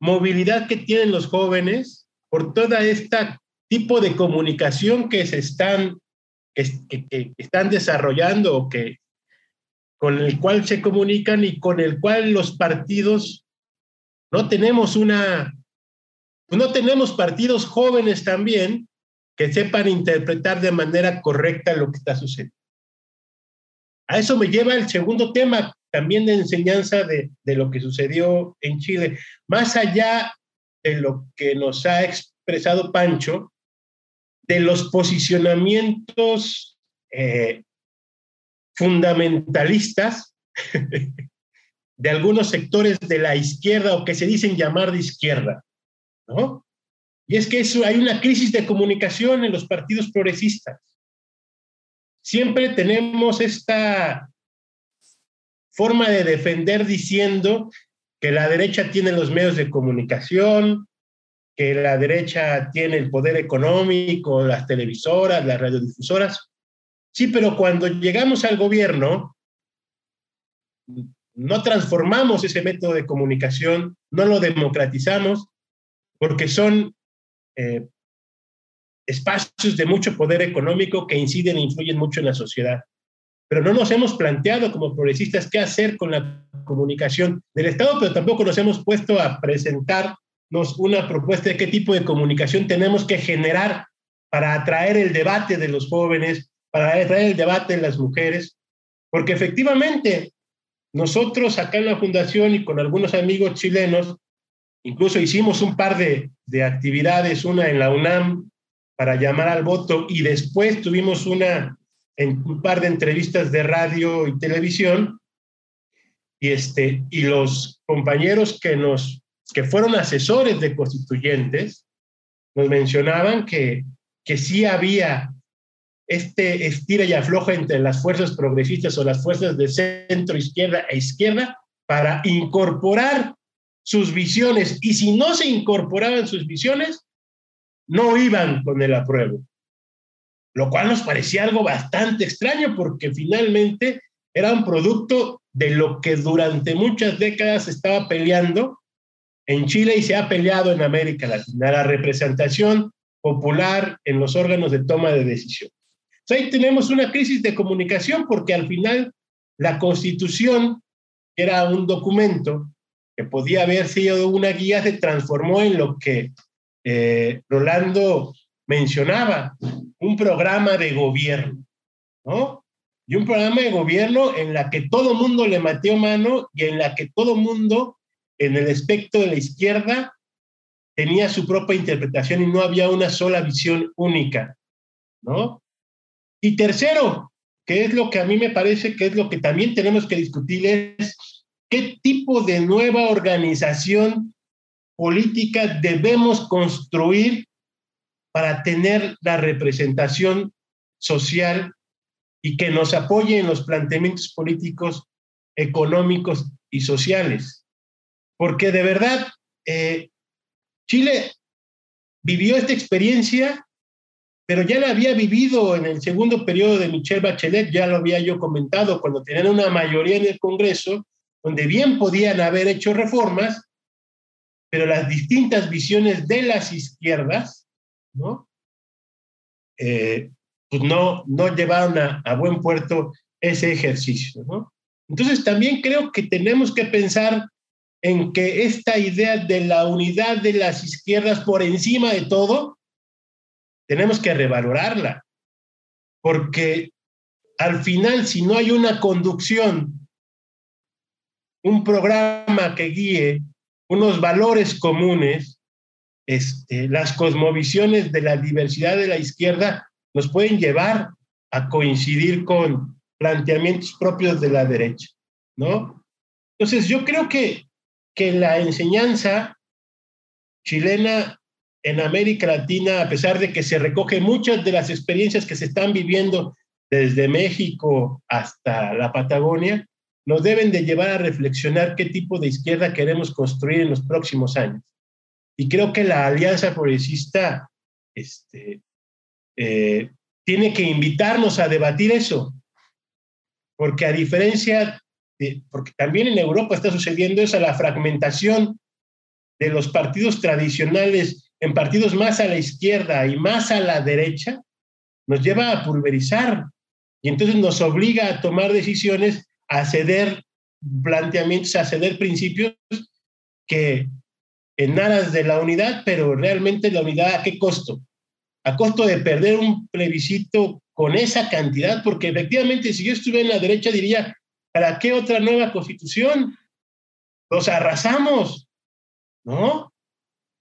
S7: movilidad que tienen los jóvenes, por toda esta tipo de comunicación que se están, que, están desarrollando o que, con el cual se comunican y con el cual los partidos no tenemos una, no tenemos partidos jóvenes también que sepan interpretar de manera correcta lo que está sucediendo. A eso me lleva el segundo tema también de enseñanza de, lo que sucedió en Chile, más allá de lo que nos ha expresado Pancho, de los posicionamientos eh, fundamentalistas [LAUGHS] de algunos sectores de la izquierda o que se dicen llamar de izquierda, ¿no? Y es que hay una crisis de comunicación en los partidos progresistas. Siempre tenemos esta forma de defender diciendo que la derecha tiene los medios de comunicación, que la derecha tiene el poder económico, las televisoras, las radiodifusoras. Sí, pero cuando llegamos al gobierno, no transformamos ese método de comunicación, no lo democratizamos, porque son eh, espacios de mucho poder económico que inciden e influyen mucho en la sociedad. Pero no nos hemos planteado como progresistas qué hacer con la comunicación del Estado, pero tampoco nos hemos puesto a presentarnos una propuesta de qué tipo de comunicación tenemos que generar para atraer el debate de los jóvenes, para atraer el debate de las mujeres, porque efectivamente nosotros acá en la fundación y con algunos amigos chilenos, incluso hicimos un par de, de actividades, una en la UNAM para llamar al voto y después tuvimos una un par de entrevistas de radio y televisión, y, este, y los compañeros que, nos, que fueron asesores de constituyentes nos mencionaban que, que sí había este estira y afloja entre las fuerzas progresistas o las fuerzas de centro, izquierda e izquierda para incorporar sus visiones. Y si no se incorporaban sus visiones, no iban con el apruebo. Lo cual nos parecía algo bastante extraño porque finalmente era un producto de lo que durante muchas décadas estaba peleando en Chile y se ha peleado en América Latina, la representación popular en los órganos de toma de decisión ahí tenemos una crisis de comunicación porque al final la constitución, era un documento podía haber sido una guía, se transformó en lo que eh, Rolando mencionaba, un programa de gobierno, ¿no? Y un programa de gobierno en la que todo mundo le metió mano y en la que todo mundo en el espectro de la izquierda tenía su propia interpretación y no había una sola visión única, ¿no? Y tercero, que es lo que a mí me parece que es lo que también tenemos que discutir, es qué tipo de nueva organización política debemos construir para tener la representación social y que nos apoye en los planteamientos políticos, económicos y sociales. Porque de verdad, eh, Chile vivió esta experiencia pero ya la había vivido en el segundo periodo de Michelle Bachelet, ya lo había yo comentado, cuando tenían una mayoría en el Congreso, donde bien podían haber hecho reformas, pero las distintas visiones de las izquierdas, ¿no? Eh, pues no, no llevaron a, a, buen puerto ese ejercicio, ¿no? Entonces también creo que tenemos que pensar en que esta idea de la unidad de las izquierdas por encima de todo, tenemos que revalorarla, porque al final, si no hay una conducción, un programa que guíe unos valores comunes, este, las cosmovisiones de la diversidad de la izquierda nos pueden llevar a coincidir con planteamientos propios de la derecha, ¿no? Entonces, yo creo que, que la enseñanza chilena en América Latina, a pesar de que se recoge muchas de las experiencias que se están viviendo desde México hasta la Patagonia, nos deben de llevar a reflexionar qué tipo de izquierda queremos construir en los próximos años. Y creo que la Alianza Progresista este, eh, tiene que invitarnos a debatir eso, porque a diferencia, de, porque también en Europa está sucediendo esa la fragmentación de los partidos tradicionales en partidos más a la izquierda y más a la derecha, nos lleva a pulverizar y entonces nos obliga a tomar decisiones, a ceder planteamientos, a ceder principios que en aras de la unidad, pero realmente la unidad a qué costo? A costo de perder un plebiscito con esa cantidad, porque efectivamente si yo estuviera en la derecha diría, ¿para qué otra nueva constitución? Los arrasamos, ¿no?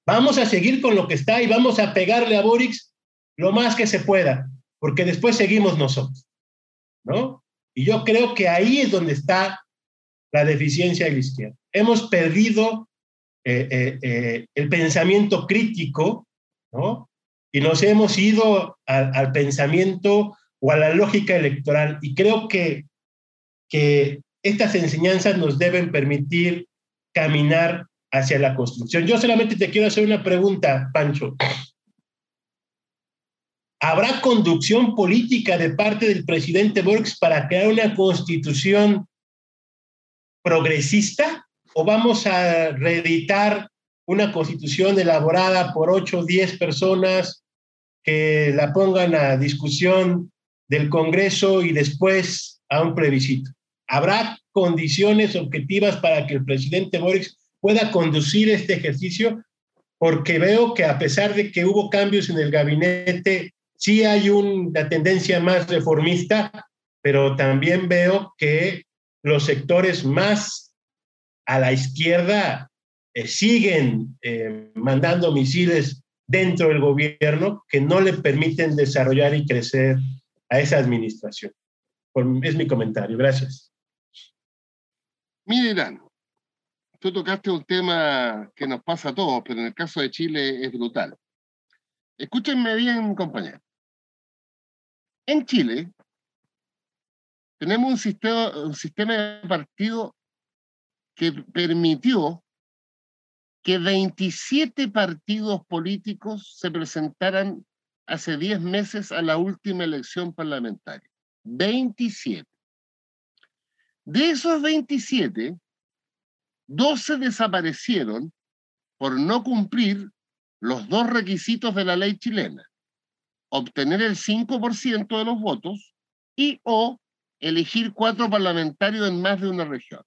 S7: Vamos a seguir con lo que está y vamos a pegarle a Boric lo más que se pueda, porque después seguimos nosotros, ¿no? Y yo creo que ahí es donde está la deficiencia de la izquierda. Hemos perdido eh, eh, eh, el pensamiento crítico, ¿no? Y nos hemos ido al, al, pensamiento o a la lógica electoral. Y creo que, que estas enseñanzas nos deben permitir caminar hacia la construcción. Yo solamente te quiero hacer una pregunta, Pancho. ¿Habrá conducción política de parte del presidente Borges para crear una constitución progresista? ¿O vamos a reeditar una constitución elaborada por ocho o diez personas que la pongan a discusión del Congreso y después a un plebiscito? ¿Habrá condiciones objetivas para que el presidente Borges pueda conducir este ejercicio, porque veo que a pesar de que hubo cambios en el gabinete, sí hay una tendencia más reformista, pero también veo que los sectores más a la izquierda eh, siguen eh, mandando misiles dentro del gobierno que no le permiten desarrollar y crecer a esa administración. Es mi comentario. Gracias.
S3: Miren, tú tocaste un tema que nos pasa a todos, pero en el caso de Chile es brutal. escúchenme bien, compañeros. En Chile tenemos un sistema, de partido que permitió que 27 partidos políticos se presentaran hace 10 meses a la última elección parlamentaria. 27. De esos 27, 12 desaparecieron por no cumplir los dos requisitos de la ley chilena. Obtener el 5% de los votos y o elegir cuatro parlamentarios en más de una región.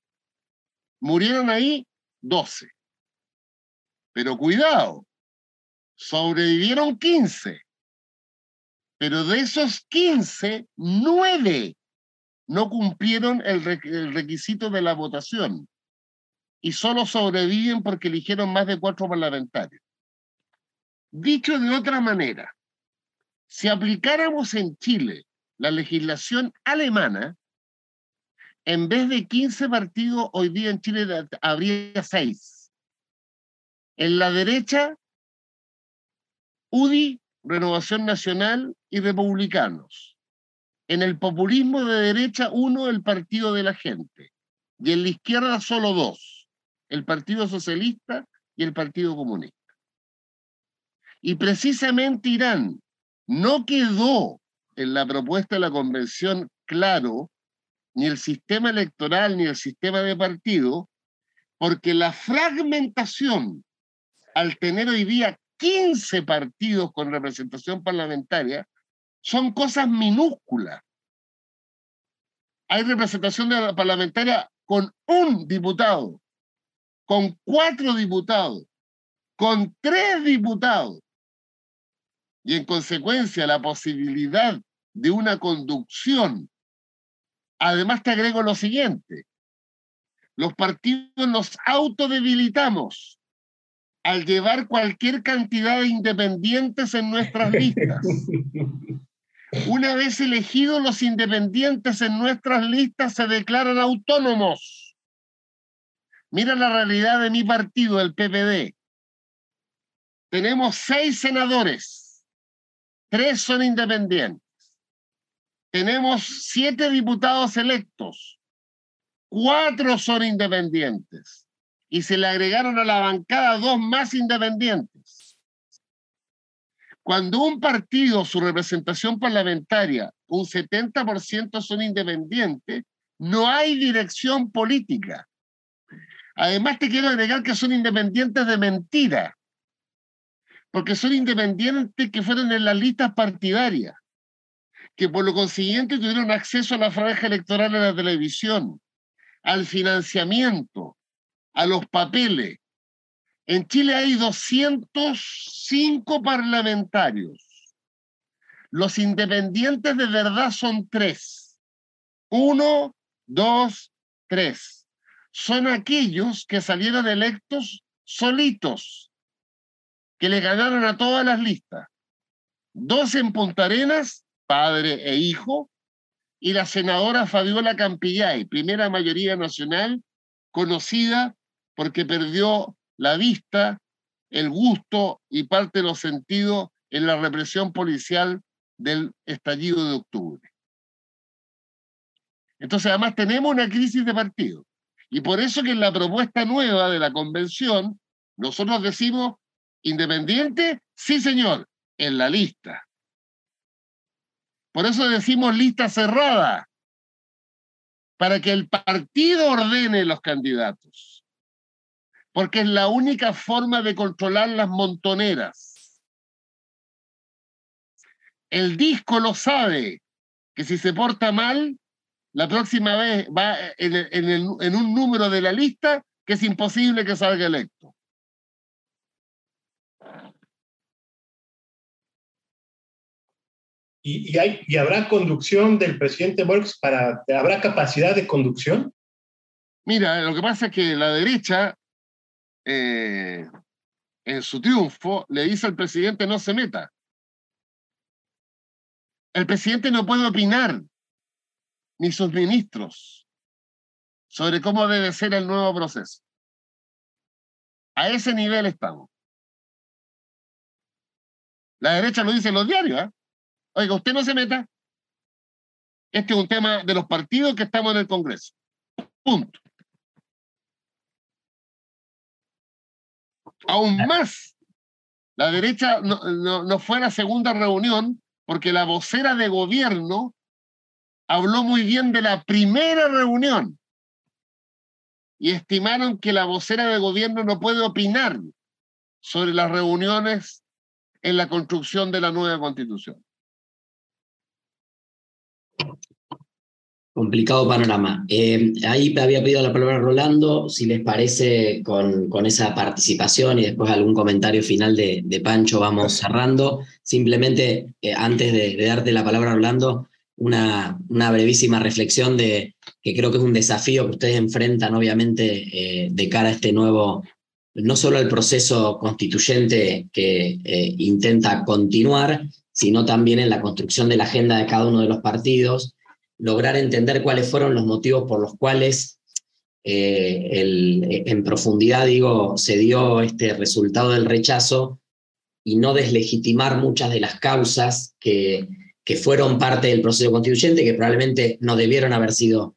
S3: Murieron ahí 12. Pero cuidado, sobrevivieron 15. Pero de esos 15, 9 no cumplieron el, requisito de la votación y solo sobreviven porque eligieron más de cuatro parlamentarios. Dicho de otra manera, si aplicáramos en Chile la legislación alemana, en vez de 15 partidos, hoy día en Chile habría 6. En la derecha, UDI, Renovación Nacional y Republicanos. En el populismo de derecha, uno, el Partido de la Gente. Y en la izquierda, solo dos, el Partido Socialista y el Partido Comunista. Y precisamente Irán no quedó en la propuesta de la convención claro ni el sistema electoral ni el sistema de partido, porque la fragmentación, al tener hoy día 15 partidos con representación parlamentaria, son cosas minúsculas. Hay representación parlamentaria con un diputado, con cuatro diputados, con tres diputados. Y en consecuencia, la posibilidad de una conducción Además, te agrego lo siguiente. Los partidos nos autodebilitamos al llevar cualquier cantidad de independientes en nuestras listas. [LAUGHS] Una vez elegidos los independientes en nuestras listas se declaran autónomos. Mira la realidad de mi partido, el PPD. Tenemos seis senadores, tres son independientes tenemos siete diputados electos, cuatro son independientes y se le agregaron a la bancada dos más independientes. Cuando un partido, su representación parlamentaria, un 70% son independientes, no hay dirección política. Además, te quiero agregar que son independientes de mentira, porque son independientes que fueron en las listas partidarias que por lo consiguiente tuvieron acceso a la franja electoral en la televisión, al financiamiento, a los papeles. En Chile hay 205 parlamentarios. Los independientes de verdad son tres. Uno, dos, tres. Son aquellos que salieron electos solitos, que le ganaron a todas las listas. Dos en Punta Arenas padre e hijo, y la senadora Fabiola Campillay, primera mayoría nacional, conocida porque perdió la vista, el gusto y parte de los sentidos en la represión policial del estallido de octubre. Entonces, además, tenemos una crisis de partido. Y por eso que en la propuesta nueva de la convención, nosotros decimos, independiente, sí señor, en la lista. Por eso decimos lista cerrada, para que el partido ordene los candidatos, porque es la única forma de controlar las montoneras. El disco lo sabe, que si se porta mal, la próxima vez va en, un número de la lista que es imposible que salga electo.
S7: ¿Y, hay, ¿Y habrá conducción del presidente Borges para, habrá capacidad de conducción?
S3: Mira, lo que pasa es que la derecha, eh, en su triunfo, le dice al presidente no se meta. El presidente no puede opinar, ni sus ministros, sobre cómo debe ser el nuevo proceso. A ese nivel estamos. La derecha lo dice en los diarios. ¿eh? Oiga, usted no se meta. Este es un tema de los partidos que estamos en el Congreso. Punto. Aún más, la derecha no, fue a la segunda reunión porque la vocera de gobierno habló muy bien de la primera reunión y estimaron que la vocera de gobierno no puede opinar sobre las reuniones en la construcción de la nueva constitución.
S1: Complicado panorama. Eh, ahí había pedido la palabra Rolando, si les parece, con, con esa participación y después algún comentario final de, de Pancho, vamos cerrando. Simplemente, eh, antes de, darte la palabra, Rolando, una, una brevísima reflexión de que creo que es un desafío que ustedes enfrentan, obviamente, eh, de cara a este nuevo, no solo al proceso constituyente que intenta continuar, sino también en la construcción de la agenda de cada uno de los partidos lograr entender cuáles fueron los motivos por los cuales eh, el, en profundidad, digo, se dio este resultado del rechazo y no deslegitimar muchas de las causas que, que fueron parte del proceso constituyente, que probablemente no debieron haber sido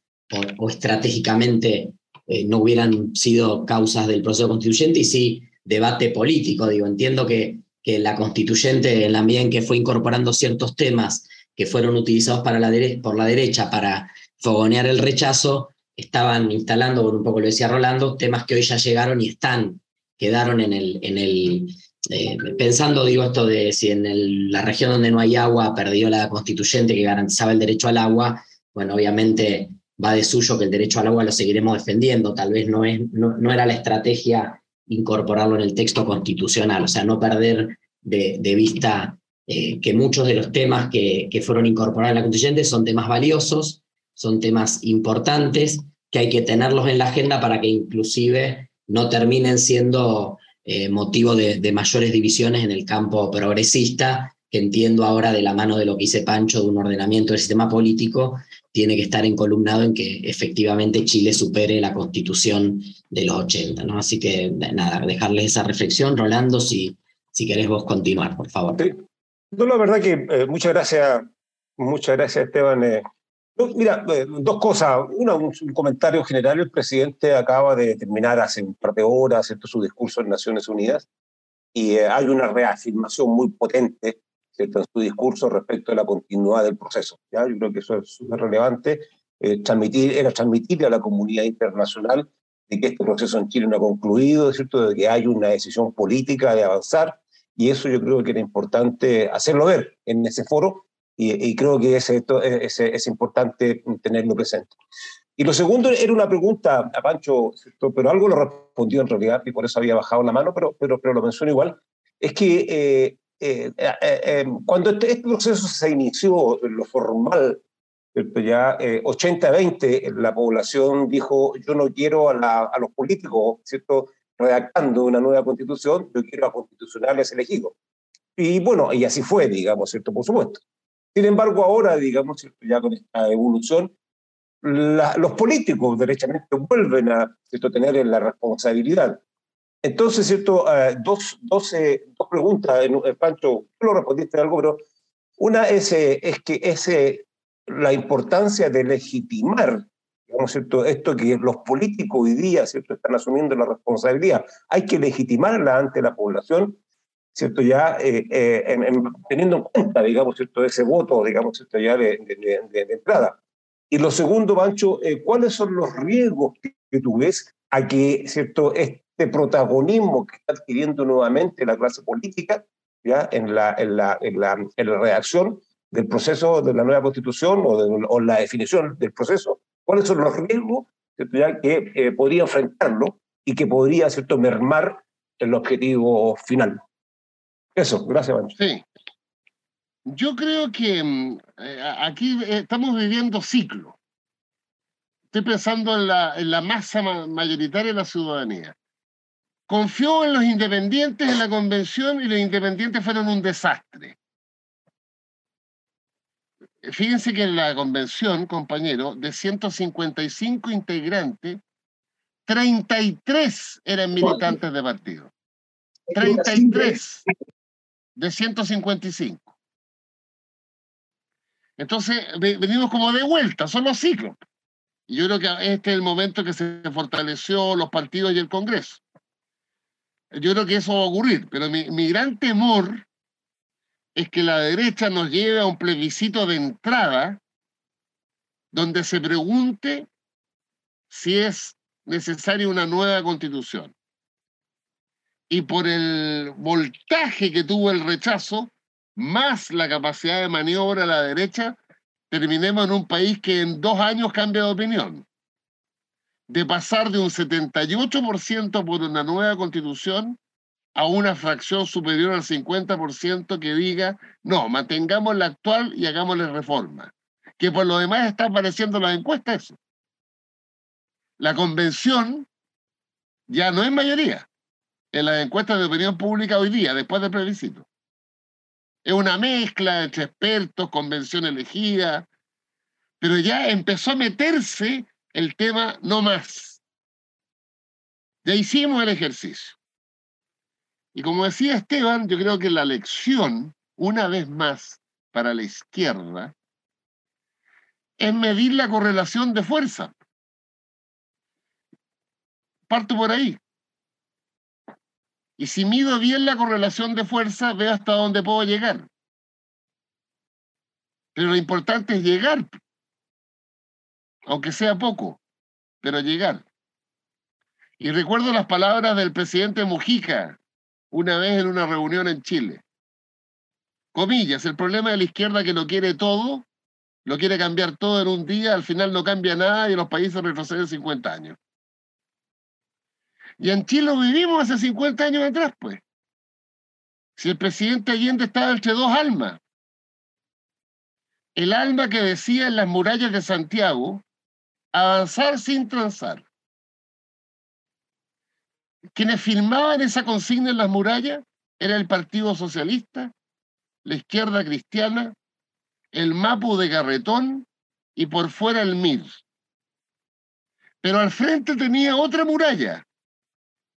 S1: o, estratégicamente eh, no hubieran sido causas del proceso constituyente, y sí debate político. Digo, entiendo que, que la constituyente, en la medida en que fue incorporando ciertos temas que fueron utilizados para la por la derecha para fogonear el rechazo, estaban instalando, por un poco lo decía Rolando, temas que hoy ya llegaron y están, quedaron en el, en el eh, pensando, digo esto de si en la región donde no hay agua perdió la constituyente que garantizaba el derecho al agua, bueno, obviamente va de suyo que el derecho al agua lo seguiremos defendiendo, tal vez no, es, no, no era la estrategia incorporarlo en el texto constitucional, o sea, no perder de, vista eh, que muchos de los temas que, que fueron incorporados en la constituyente son temas valiosos, son temas importantes, que hay que tenerlos en la agenda para que inclusive no terminen siendo eh, motivo de, mayores divisiones en el campo progresista, entiendo ahora de la mano de lo que dice Pancho, de un ordenamiento del sistema político, tiene que estar encolumnado en que efectivamente Chile supere la constitución de los 80. ¿no? Así que nada, dejarles esa reflexión. Rolando, si, si querés vos continuar, por favor.
S4: No, la verdad que eh, muchas gracias, muchas gracias Esteban. Eh. mira, eh, dos cosas. Una, un, comentario general. El presidente acaba de terminar hace un par de horas su discurso en Naciones Unidas y hay una reafirmación muy potente ¿cierto? en su discurso respecto a la continuidad del proceso. ¿ya? Yo creo que eso es súper relevante. transmitir, era transmitirle a la comunidad internacional de que este proceso en Chile no ha concluido, ¿cierto? de que hay una decisión política de avanzar y eso yo creo que era importante hacerlo ver en ese foro y, creo que es, es, importante tenerlo presente. Y lo segundo era una pregunta a Pancho, pero algo lo respondió en realidad y por eso había bajado la mano, pero, pero, pero lo menciono igual, es que eh, eh, eh, cuando este, este, proceso se inició, lo formal, ya 80-20, la población dijo, yo no quiero a, a los políticos, ¿cierto? redactando una nueva constitución, yo quiero a constitucionales elegidos. Y bueno, y así fue, digamos, ¿cierto? Por supuesto. Sin embargo, ahora, digamos, ya con esta evolución, los políticos derechamente vuelven a ¿cierto? tener la responsabilidad. Entonces, ¿cierto? Uh, dos, dos, eh, dos, preguntas, eh, Pancho, tú lo respondiste algo, pero una es, eh, es que es la importancia de legitimar ¿cierto? Esto que los políticos hoy día, ¿cierto? Están asumiendo la responsabilidad. Hay que legitimarla ante la población, ¿cierto? Ya eh, eh, teniendo en cuenta, digamos, ¿cierto? Ese voto, digamos, ¿cierto? Ya de, de, entrada. Y lo segundo, Bancho, eh, ¿cuáles son los riesgos que, tú ves a que, ¿cierto? Protagonismo que está adquiriendo nuevamente la clase política, ¿ya? En la, en la, en la, en la redacción del proceso de la nueva constitución o, de, o la definición del proceso, cuáles son los riesgos que eh, podría enfrentarlo y que podría ¿cierto? mermar el objetivo final. Eso, gracias, Pancho.
S3: Sí. Yo creo que mm, eh, aquí eh, estamos viviendo ciclo. Estoy pensando en la, en la masa mayoritaria de la ciudadanía. Confió en los independientes en la convención y los independientes fueron un desastre. Fíjense que en la convención, compañero, de 155 integrantes, 33 eran militantes de partido. 33. de 155. Entonces, venimos como de vuelta, son los ciclos. Y yo creo que este es el momento que se fortaleció los partidos y el Congreso. Yo creo que eso va a ocurrir, pero mi, gran temor es que la derecha nos lleve a un plebiscito de entrada donde se pregunte si es necesaria una nueva constitución. Y por el voltaje que tuvo el rechazo, más la capacidad de maniobra a la derecha, terminemos en un país que en dos años cambia de opinión. De pasar de un 78% por una nueva constitución a una fracción superior al 50% que diga, no, mantengamos la actual y hagámosle reforma. Que por lo demás está apareciendo en las encuestas eso. La convención ya no es mayoría en las encuestas de opinión pública hoy día, después del plebiscito. Es una mezcla entre expertos, convención elegida, pero ya empezó a meterse el tema no más. Ya hicimos el ejercicio. Y como decía Esteban, yo creo que la lección, una vez más, para la izquierda, es medir la correlación de fuerza. Parto por ahí. Y si mido bien la correlación de fuerza, veo hasta dónde puedo llegar. Pero lo importante es llegar, aunque sea poco, pero llegar. Y recuerdo las palabras del presidente Mujica una vez en una reunión en Chile. Comillas, el problema de la izquierda que lo quiere todo, lo quiere cambiar todo en un día, al final no cambia nada y los países retroceden 50 años. Y en Chile lo vivimos hace 50 años atrás, pues. Si el presidente Allende estaba entre dos almas. El alma que decía en las murallas de Santiago, avanzar sin transar quienes firmaban esa consigna en las murallas era el Partido Socialista, la izquierda cristiana, el Mapu de Garretón y por fuera el MIR. Pero al frente tenía otra muralla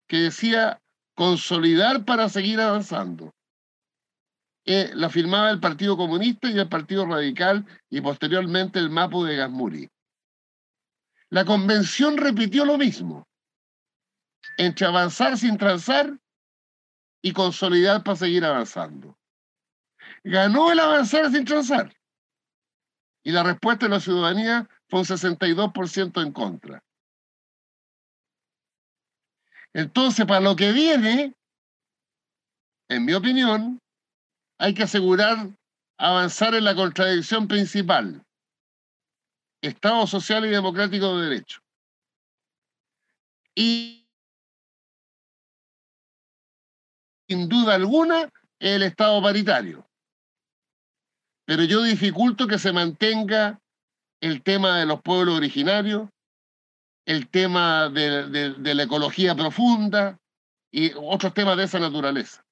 S3: que decía consolidar para seguir avanzando. Eh, la firmaba el Partido Comunista y el Partido Radical y posteriormente el Mapu de Gasmuri. La convención repitió lo mismo entre avanzar sin transar y consolidar para seguir avanzando. Ganó el avanzar sin transar. Y la respuesta de la ciudadanía fue un 62% en contra. Entonces, para lo que viene, en mi opinión, hay que asegurar avanzar en la contradicción principal. Estado social y democrático de derecho. Y sin duda alguna, el Estado paritario. Pero yo dificulto que se mantenga el tema de los pueblos originarios, el tema de, la ecología profunda y otros temas de esa naturaleza.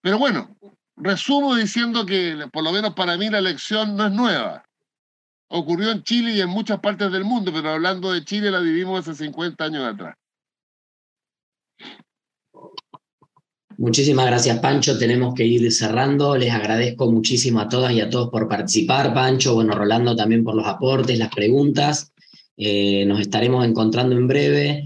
S3: Pero bueno, resumo diciendo que, por lo menos para mí, la elección no es nueva. Ocurrió en Chile y en muchas partes del mundo, pero hablando de Chile la vivimos hace 50 años atrás.
S1: Muchísimas gracias, Pancho. Tenemos que ir cerrando. Les agradezco muchísimo a todas y a todos por participar, Pancho. Bueno, Rolando también por los aportes, las preguntas. Eh, nos estaremos encontrando en breve.